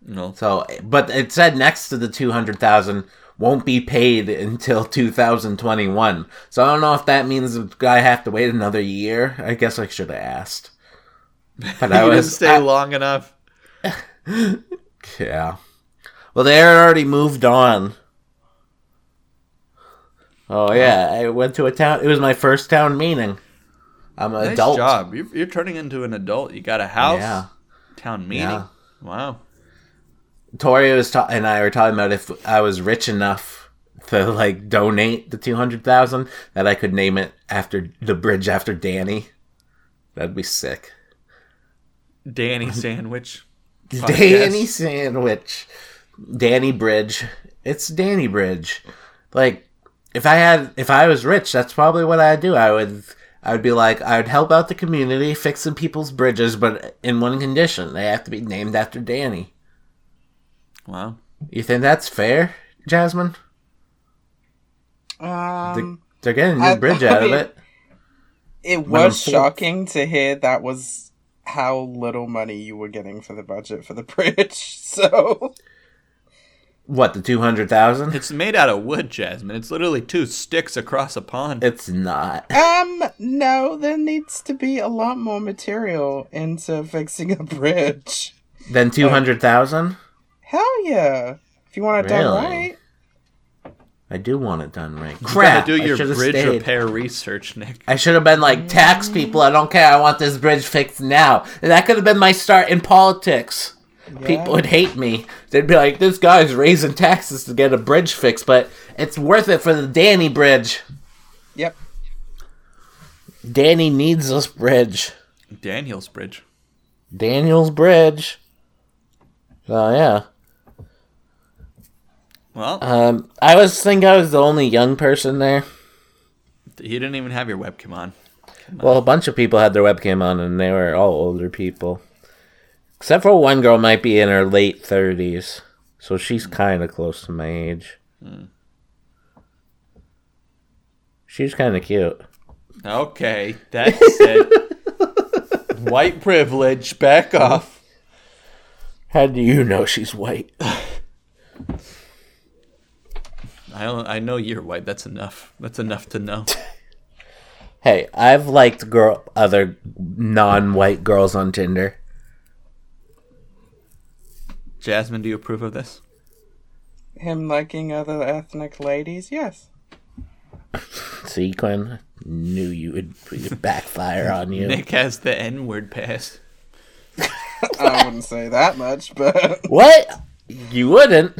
No. So, but it said next to the 200,000 won't be paid until 2021. So I don't know if that means I have to wait another year. I guess I should have asked. But I you didn't was stay I- long enough. Yeah. Well, they had already moved on. Oh yeah, I went to a town. It was my first town meeting. I'm an Nice adult. job. You're, you're turning into an adult. You got a house. Yeah. Town meeting. Yeah. Wow. Tori was ta- and I were talking about if I was rich enough to like donate the two hundred thousand that I could name it after the bridge after Danny. That'd be sick. Danny Sandwich. Danny Sandwich. Danny Bridge. It's Danny Bridge. Like if I had if I was rich, that's probably what I'd do. I would I would be like I would help out the community fixing people's bridges, but in one condition. They have to be named after Danny. Wow. You think that's fair, Jasmine? Um, They're getting a new I- bridge I out of it. it was full- shocking to hear that was how little money you were getting for the budget for the bridge. So What, the two hundred thousand? It's made out of wood, Jasmine. It's literally two sticks across a pond. It's not. Um, no, there needs to be a lot more material into fixing a bridge. than two hundred thousand? Hell yeah. If you want it done Really? right. I do want it done right. you Crap! gotta do I your should've bridge stayed. repair research, Nick. I should have been like, tax people, I don't care, I want this bridge fixed now. And that could have been my start in politics. People would hate me. They'd be like, this guy's raising taxes to get a bridge fixed, but it's worth it for the Danny Bridge. Yep. Danny needs this bridge. Daniel's bridge. Daniel's Bridge. Oh, yeah. Well, Um, I was think I was the only young person there. you didn't even have your webcam on. Well, a bunch of people had their webcam on, and they were all older people. Except for one girl might be in her late 30s. So she's hmm. kind of close to my age. Hmm. She's kind of cute. Okay, that's it. White privilege. Back off. How do you know she's white? I don't, I know you're white. That's enough. That's enough to know. Hey, I've liked girl other non-white girls on Tinder. Jasmine, do you approve of this? Him liking other ethnic ladies? Yes. See, Quinn, knew you would it'd backfire on you. Nick has the N word pass. I wouldn't say that much, but What? You wouldn't?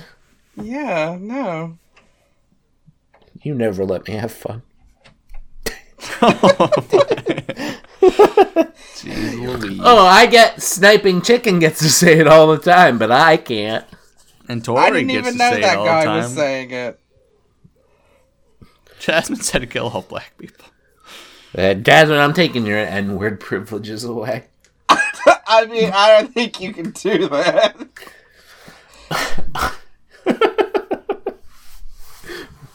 yeah, no. You never let me have fun. Jeez Oh, I get sniping chicken gets to say it all the time, but I can't. And Tori I didn't gets even to know say it that all the guy time. was saying it. Jasmine said to kill all black people. Uh, Jasmine, I'm taking your N-word privileges away. I mean, I don't think you can do that.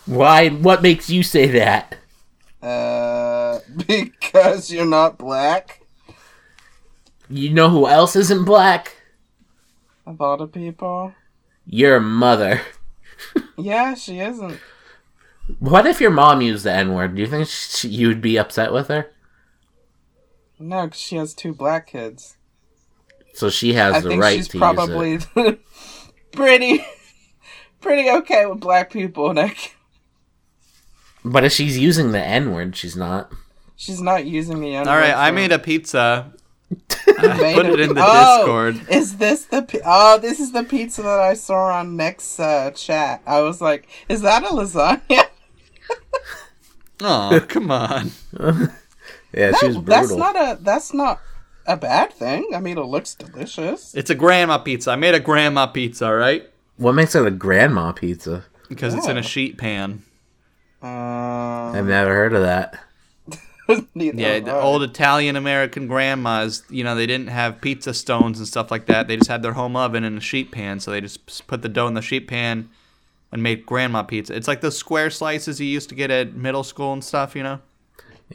Why? What makes you say that? Uh, because you're not black. You know who else isn't black? A lot of people. Your mother. Yeah, she isn't. What if your mom used the N word? Do you think she, you would be upset with her? No, 'cause she has two black kids. So she has I the think right she's to use probably it. pretty, pretty okay with black people. Nick. But if she's using the N word, she's not. She's not using the N word. All right, I made a pizza. Made put it in the Oh, Discord. Is this the pi- oh? This is the pizza that I saw on Nick's uh, chat. I was like, is that a lasagna? Oh, come on. Yeah, she was brutal. that's not a that's not a bad thing. I mean, it looks delicious. It's a grandma pizza. I made a grandma pizza, all right? What makes it a grandma pizza? Because it's in Oh. a sheet pan. Um, I've never heard of that. Neither Yeah, the old Italian American grandmas, you know, they didn't have pizza stones and stuff like that. They just had their home oven and a sheet pan, so they just put the dough in the sheet pan and made grandma pizza. It's like those square slices you used to get at middle school and stuff, you know?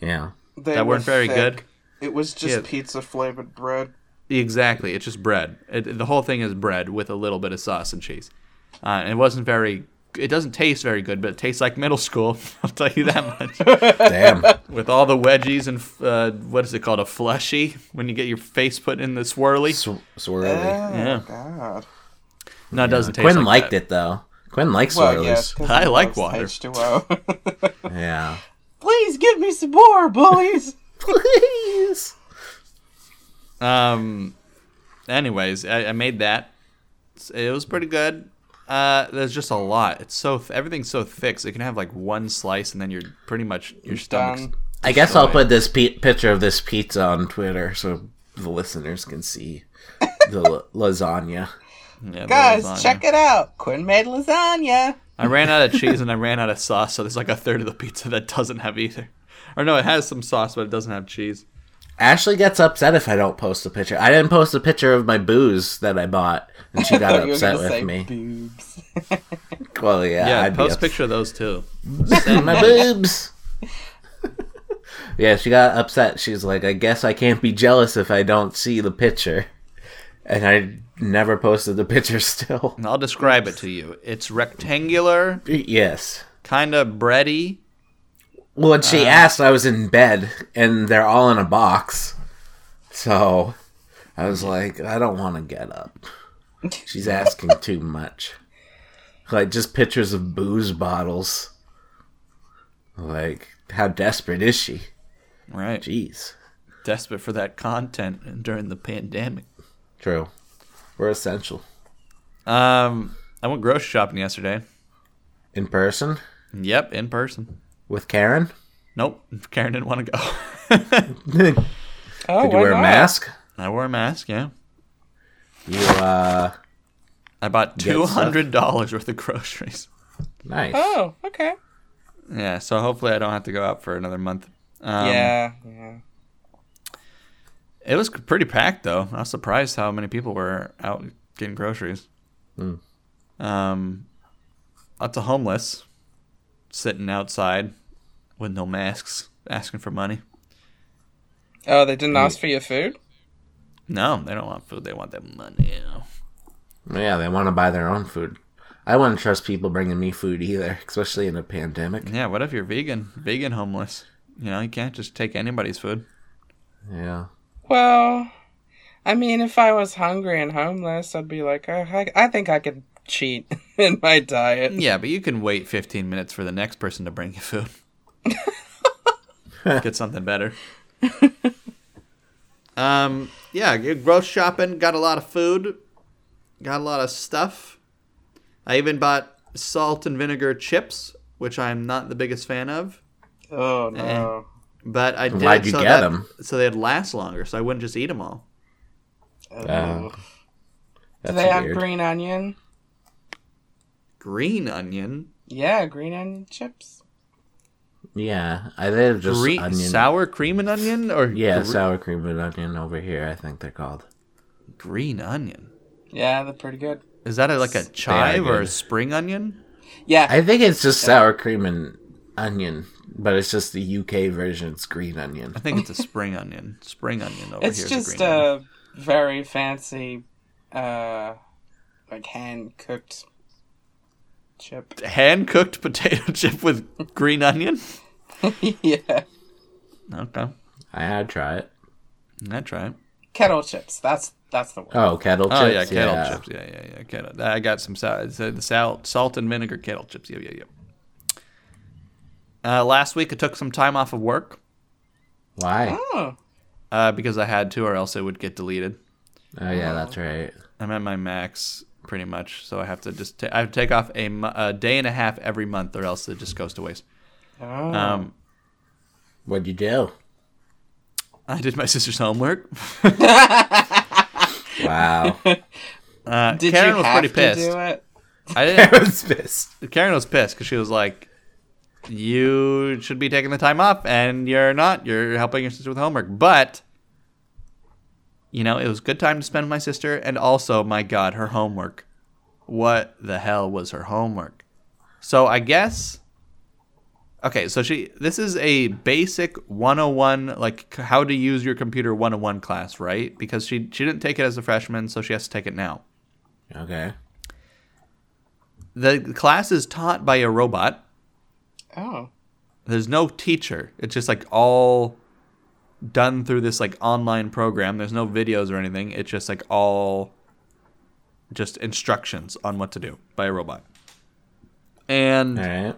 Yeah. They that were weren't very thick. good. It was just Yeah. pizza flavored bread. Exactly. It's just bread. It, the whole thing is bread with a little bit of sauce and cheese. Uh, and it wasn't very. It doesn't taste very good, but it tastes like middle school. I'll tell you that much. Damn. with all the wedgies and uh, what is it called, a fleshy? When you get your face put in the swirly. Sw- swirly. Oh Yeah. God. No, it doesn't taste. Quinn like liked that. it though. Quinn likes Well, swirlies. yes. 'cause I like loves water. H2O. Yeah. Please give me some more, boys. Please. Um. Anyways, I, I made that. It was pretty good. Uh, there's just a lot. It's so th- everything's so thick, so you can have like one slice and then you're pretty much your stomach's Done. I guess I'll put this pi picture of this pizza on Twitter so the listeners can see the la- lasagna. Yeah, the Guys, lasagna. check it out. Quinn made lasagna. I ran out of cheese and I ran out of sauce, so there's like a third of the pizza that doesn't have either. Or no, it has some sauce, but it doesn't have cheese. Ashley gets upset if I don't post a picture. I didn't post a picture of my booze that I bought, and she got You were upset gonna with say me. Boobs. Well, yeah, Yeah, I'd post a picture of those too. Send my boobs. yeah, she got upset. She's like, I guess I can't be jealous if I don't see the picture. And I never posted the picture still. And I'll describe it to you. It's rectangular, Yes. kind of bready. Well, when she asked, I was in bed, and they're all in a box. So I was like, I don't want to get up. She's asking too much. Like, just pictures of booze bottles. Like, how desperate is she? Right. Jeez. Desperate for that content during the pandemic. True. We're essential. Um, I went grocery shopping yesterday. In person? Yep, in person. With Karen? Nope, Karen didn't want to go. Did Oh, you why wear a mask? I wore a mask. Yeah, You, uh, I bought Get two stuff? hundred dollars worth of groceries. nice. Oh, okay. Yeah, so hopefully I don't have to go out for another month. Um, yeah, yeah. It was pretty packed though. I was surprised how many people were out getting groceries. Hmm. Um, lots of homeless sitting outside with no masks, asking for money. Oh, they didn't mm. ask for your food? No, they don't want food. They want that money. Yeah, they want to buy their own food. I wouldn't trust people bringing me food either, especially in a pandemic. Yeah, what if you're vegan? Vegan homeless. You know, you can't just take anybody's food. Yeah. Well, I mean, if I was hungry and homeless, I'd be like, oh, I, I think I could cheat in my diet. Yeah, but you can wait 15 minutes for the next person to bring you food. Get something better. um, yeah, good grocery shopping. Got a lot of food. Got a lot of stuff. I even bought salt and vinegar chips, which I'm not the biggest fan of. Oh, no. But I did Why'd you so get that 'em? so they'd last longer, so I wouldn't just eat them all. Oh. Do that's they have weird. green onion? Green onion, Yeah, green onion chips. Yeah, I did just green onion. sour cream and onion, or Yeah, gr- sour cream and onion over here. I think they're called. green onion. Yeah, they're pretty good. Is that a, like a chive or a spring onion? Yeah, I think it's just sour cream and onion, but it's just the UK version. It's green onion. I think it's a spring onion. Spring onion over It's here. It's just is a green onion. a very fancy, uh, like hand cooked chip. hand cooked potato chip with green onion. yeah, Okay, I had to try it. I'd try it. kettle chips. That's that's the one. Oh, kettle chips. Oh yeah, kettle chips. Yeah, yeah, yeah. Kettle. I got some salt. It's, uh, the salt, salt and vinegar kettle chips. Yeah, yeah, yeah. Uh, last week I took some time off of work Why? Oh, uh, because I had to, or else it would get deleted. Oh yeah, that's right. I'm at my max pretty much, so I have to just ta- I have to take off a, mo- a day and a half every month, or else it just goes to waste. Oh. Um, What'd you do? I did my sister's homework. Wow. Uh, did Karen you was have pretty to pissed. do it? I didn't. I was pissed. Karen was pissed because she was like, "You should be taking the time off, and you're not. You're helping your sister with homework." But you know, it was a good time to spend with my sister, and also, my God, her homework. What the hell was her homework? So I guess. Okay, so she. This is a basic 101, like how to use your computer 101 class, right? Because she she didn't take it as a freshman, so she has to take it now. Okay. The class is taught by a robot. Oh, there's no teacher it's just like all done through this like online program there's no videos or anything it's just like all just instructions on what to do by a robot and All right.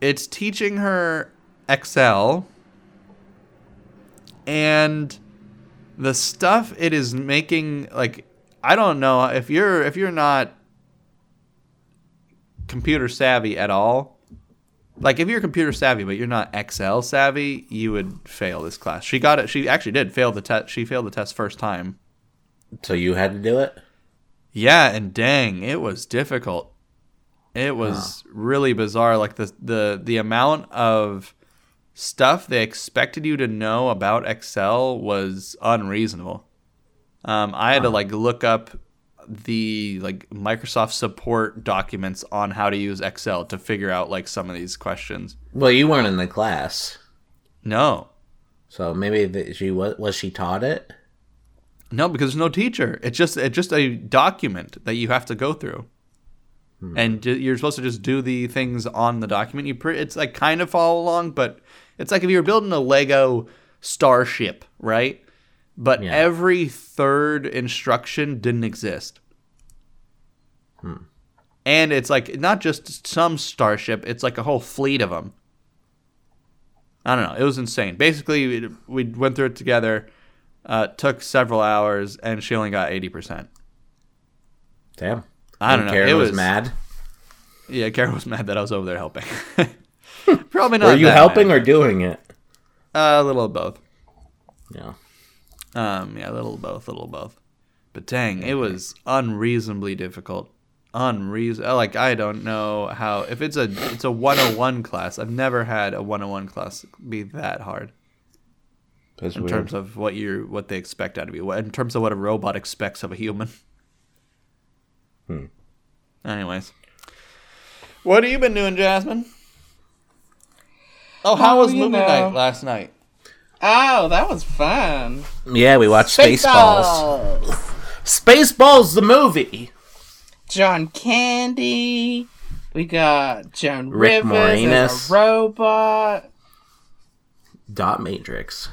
It's teaching her excel and the stuff it is making like i don't know if you're if you're not computer savvy at all like if you're computer savvy but you're not excel savvy you would fail this class she got it she actually did fail the test she failed the test first time So you had to do it. yeah, and dang, it was difficult. It was really bizarre. Like the the the amount of stuff they expected you to know about Excel was unreasonable. Um, I had to like look up the like Microsoft support documents on how to use Excel to figure out like some of these questions. Well, you weren't in the class, No, so maybe she was. Was she taught it? No, because there's no teacher. It's just it's just a document that you have to go through, and you're supposed to just do the things on the document. You pre- it's like kind of follow along, but it's like if you were building a Lego starship, right? But Yeah. every third instruction didn't exist. And it's like not just some starship; it's like a whole fleet of them. I don't know. It was insane. Basically, we, we went through it together. Uh, took several hours, and she only got eighty percent. Damn. I don't know. Karen it was, was mad. Yeah, Karen was mad that I was over there helping. Probably not. Were you helping mad. or doing it? Uh, a little of both. Yeah. Um, yeah, a little of both, a little of both. But dang, it was unreasonably difficult. Unreason like I don't know how if it's a it's a 101 class. I've never had a 101 class be that hard That's in weird. terms of what you what they expect out of you. In terms of what a robot expects of a human. Hmm. Anyways, what have you been doing, Jasmine? Oh, how Oh, was you movie know. night last night? oh, that was fun. yeah, we watched Spaceballs. Spaceballs, the movie. John Candy. We got Joan Rick Rivers as Moranis. a robot. Dot Matrix.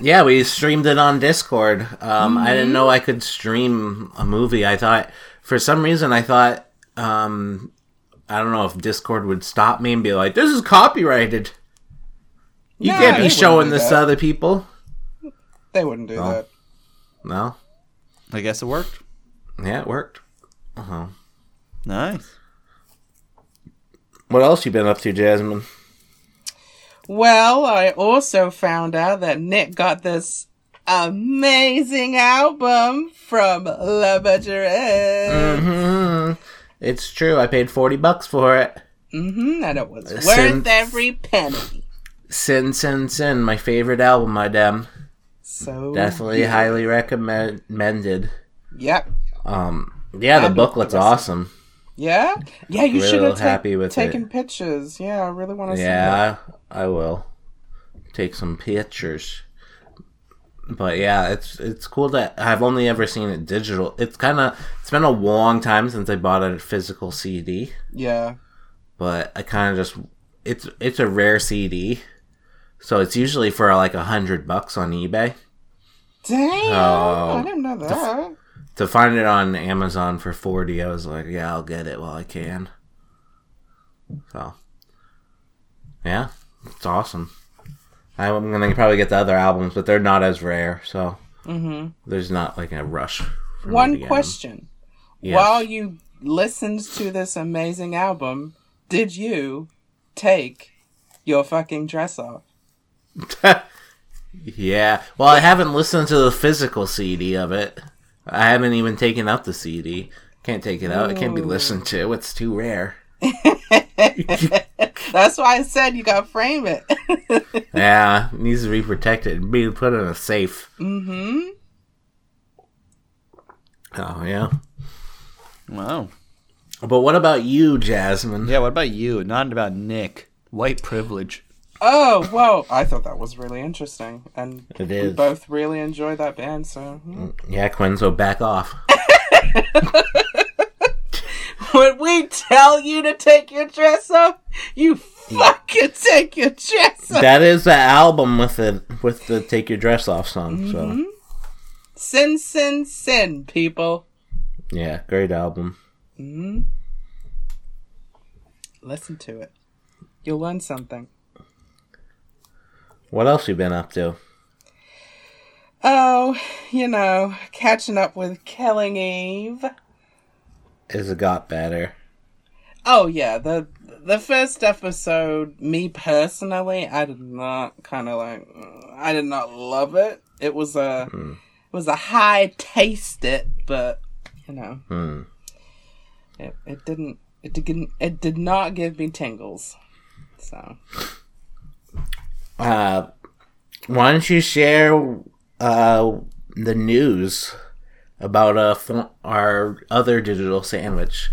Yeah, we streamed it on Discord. Um, I didn't know I could stream a movie. I thought, for some reason, I thought, um, I don't know if Discord would stop me and be like, "This is copyrighted. You No, can't be showing this to other people." They wouldn't do that. No. I guess it worked. Yeah, it worked. Nice. What else you been up to, Jasmine? Well, I also found out that Nick got this amazing album from La Butcherette. hmm It's true. I paid forty bucks for it. Mm-hmm, and it was worth every penny. Sin Sin Sin, my favorite album, my damn. So Definitely good. highly recommended. Yep. Um, yeah, the booklet's awesome. Yeah, yeah. You Real should have happy with taken it. pictures. Yeah, I really want to see that. Yeah, I will take some pictures. But yeah, it's it's cool that I've only ever seen it digital. It's kind of it's been a long time since I bought a physical CD, Yeah. but I kind of just it's it's a rare CD, so it's usually for like a hundred bucks on eBay. Damn, Oh. I didn't know that. To find it on Amazon for forty, I was like, yeah, I'll get it while I can. So, yeah, it's awesome. I'm gonna probably get the other albums, but they're not as rare, so hmm there's not like a rush. for me to One question: Yes. While you listened to this amazing album, did you take your fucking dress off? yeah. Well, I haven't listened to the physical CD of it. I haven't even taken out the CD. Can't take it out. It can't be listened to. It's too rare. That's why I said you gotta frame it. Yeah, it needs to be protected. and Be put in a safe. mm-hmm. Oh yeah. Wow. But what about you, Jasmine? Yeah, what about you? Not about Nick. White privilege. Oh, well, I thought that was really interesting, and It we both really enjoy that band. So, hmm. Yeah, Quenzo, back off. when we tell you to take your dress off, you fucking take your dress off. that is the album with the with the "Take Your Dress Off" song. So Sin, sin, sin, people. yeah, great album. hmm Listen to it. You'll learn something. What else you been up to? Oh, you know, catching up with Killing Eve. Is it got better? Oh yeah, the the first episode, me personally, I did not kind of like, I did not love it. It was a, it was a high taste it, but you know, Hmm. it it didn't, it didn't, it did not give me tingles. So Uh, why don't you share uh the news about uh fo- our other digital sandwich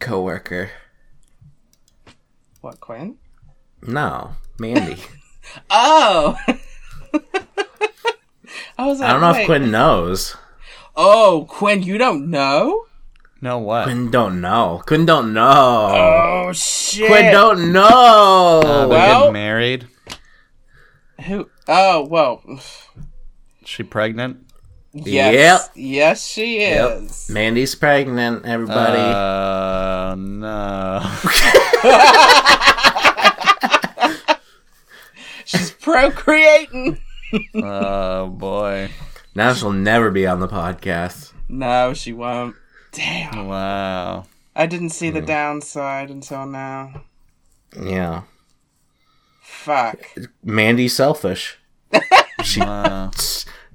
coworker? what, Quinn? No, Mandy. Oh. I was like, I don't know wait. if Quinn knows. Oh, Quinn, you don't know? No, what? Quinn don't know. Quinn don't know. Oh shit! Quinn don't know. Uh, they're well- getting married. Who? Oh well. She pregnant? Yes. Yes, she Yep. is. Mandy's pregnant, everybody. Uh, no. She's procreating. oh boy. now she'll never be on the podcast. No, she won't. Damn. Wow. I didn't see the downside until now. Yeah. Fuck. Mandy's selfish. Wow.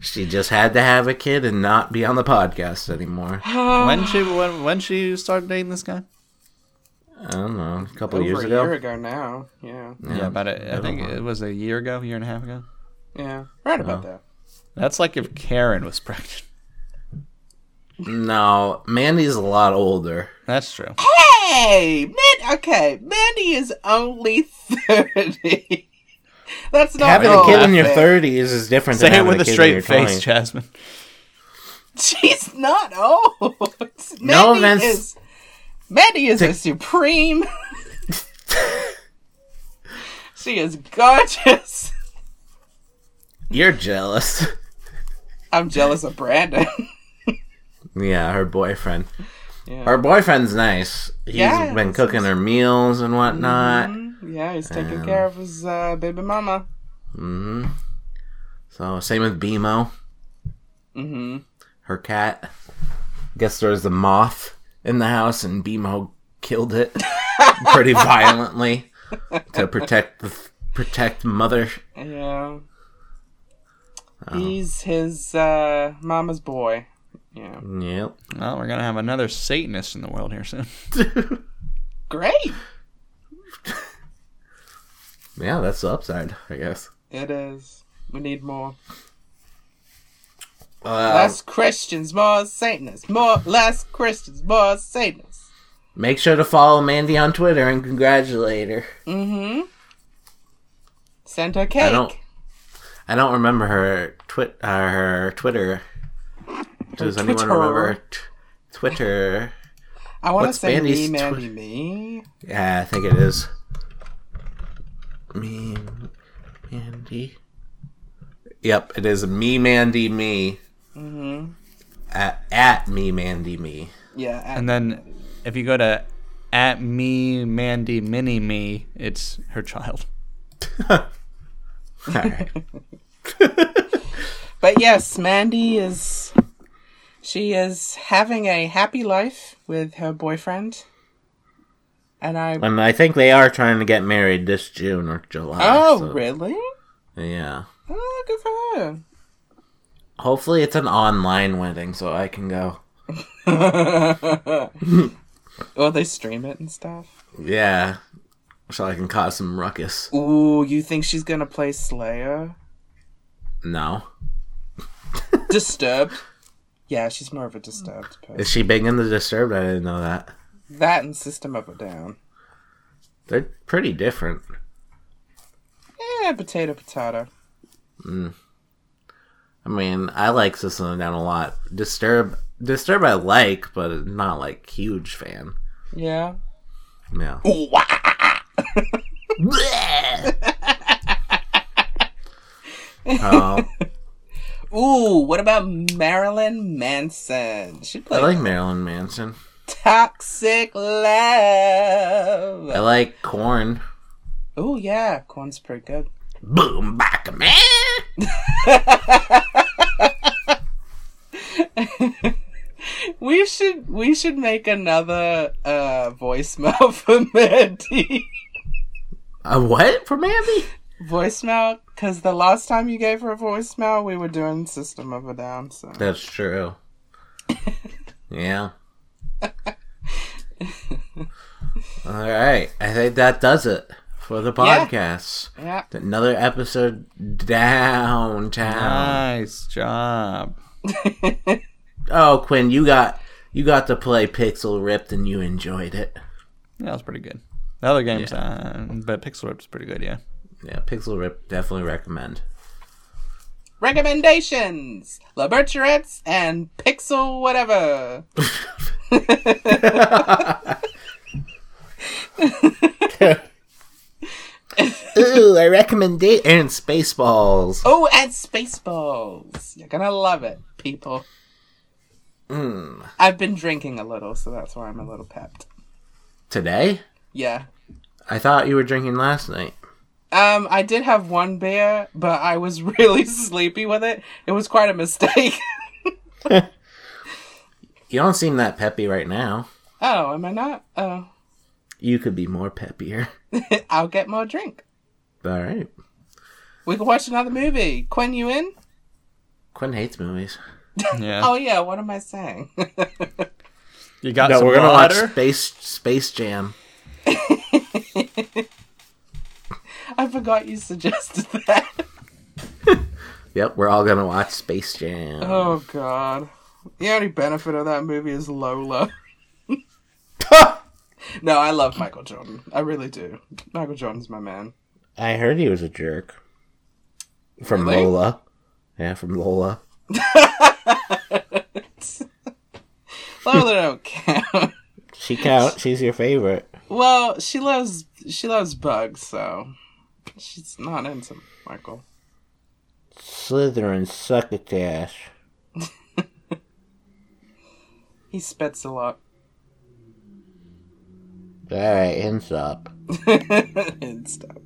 She just had to have a kid and not be on the podcast anymore. when she when when she started dating this guy? I don't know, a couple Over years a ago. year ago now. Yeah. Yeah, about a, I think it was a year ago, year and a half ago. Yeah. Right about Oh. that. That's like if Karen was pregnant. No, Mandy's a lot older. That's true. Hey, man. Okay, Mandy is only thirty. That's not having a kid in your thirties is different Say than it having with a kid in straight your face, 20s. Jasmine. She's not old. No Mandy offense- is Mandy is a supreme. she is gorgeous. You're jealous. I'm jealous of Brandon. Yeah, her boyfriend. yeah. Her boyfriend's nice. He's Yeah, been cooking her meals and whatnot. Mhm. Yeah, he's taking Um, care of his uh, baby mama. Mm-hmm. So same with BMO, hmm her cat. Guess there was a moth in the house and BMO killed it pretty violently to protect the protect mother. Yeah. Oh. He's his uh, mama's boy. Yeah. Yep. Well, we're gonna have another Satanist in the world here soon. Great. Yeah, that's the upside, I guess. It is. We need more. Uh, Less Christians, more Satanists. More less Christians, more Satanists. Make sure to follow Mandy on Twitter and congratulate her. Mm-hmm. Send her cake. I don't. I don't remember her twit. Uh, her Twitter. Does anyone remember t- Twitter? I want to say Mandy's me, twi- Mandy, me. Yeah, I think it is. Me, Mandy. Yep, it is me, Mandy, me. Mm-hmm. At, at me, Mandy, me. Yeah. And then if you go to at me Mandy Mini Me, it's her child. Alright. But yes, Mandy is she is having a happy life with her boyfriend. And I and I think they are trying to get married this June or July. Oh, so- really? Yeah. Oh, good for her. Hopefully it's an online wedding so I can go. oh, they stream it and stuff. Yeah. So I can cause some ruckus. Ooh, you think she's gonna play Slayer? No. Disturbed. Yeah, she's more of a disturbed person. Is she big in the Disturbed? I didn't know that. That and System of a Down. They're pretty different. Yeah, potato, potato. Mm. I mean, I like System of a Down a lot. Disturb, Disturb, I like, but not like huge fan. Yeah. Yeah. Ooh, wah! Oh, Ooh, what about Marilyn Manson? She I like Marilyn Manson. Toxic Love. I like Korn. Ooh, yeah, Korn's pretty good. Boom, back man. We should we should make another uh voicemail for Mandy. A what for Mandy? Voicemail because the last time you gave her a voicemail, we were doing System of a Down. So That's true. yeah. All right. I think that does it for the podcast. yeah, Another episode downtown. Nice job. Oh, Quinn, you got you got to play Pixel Ripped and you enjoyed it. Yeah, that was pretty good. The other games, uh, but Pixel Rip's pretty good, yeah. Yeah, Pixel Rip definitely recommend. recommendations: Laberturettes and Pixel whatever. Ooh, I recommend it and Spaceballs. Oh, and Spaceballs. You're gonna love it, people. Mm. I've been drinking a little, so that's why I'm a little pepped. Today? Yeah. I thought you were drinking last night. Um, I did have one beer, but I was really sleepy with it. It was quite a mistake. You don't seem that peppy right now. oh, am I not? Oh, You could be more peppier. I'll get more drink. All right. We can watch another movie. Quinn, you in? Quinn hates movies. Yeah. Oh yeah. What am I saying? you got No, some we're gonna water? watch Space Space Jam. I forgot you suggested that. Yep, we're all gonna watch Space Jam. Oh god. The only benefit of that movie is Lola. no, I love Michael Jordan. I really do. Michael Jordan's my man. I heard he was a jerk. From Really? Lola. Yeah, from Lola. Lola don't count. She counts. She's your favorite. Well, she loves she loves bugs, so she's not into Michael. Slytherin succotash. He spits a lot. Alright, hands up. stuff.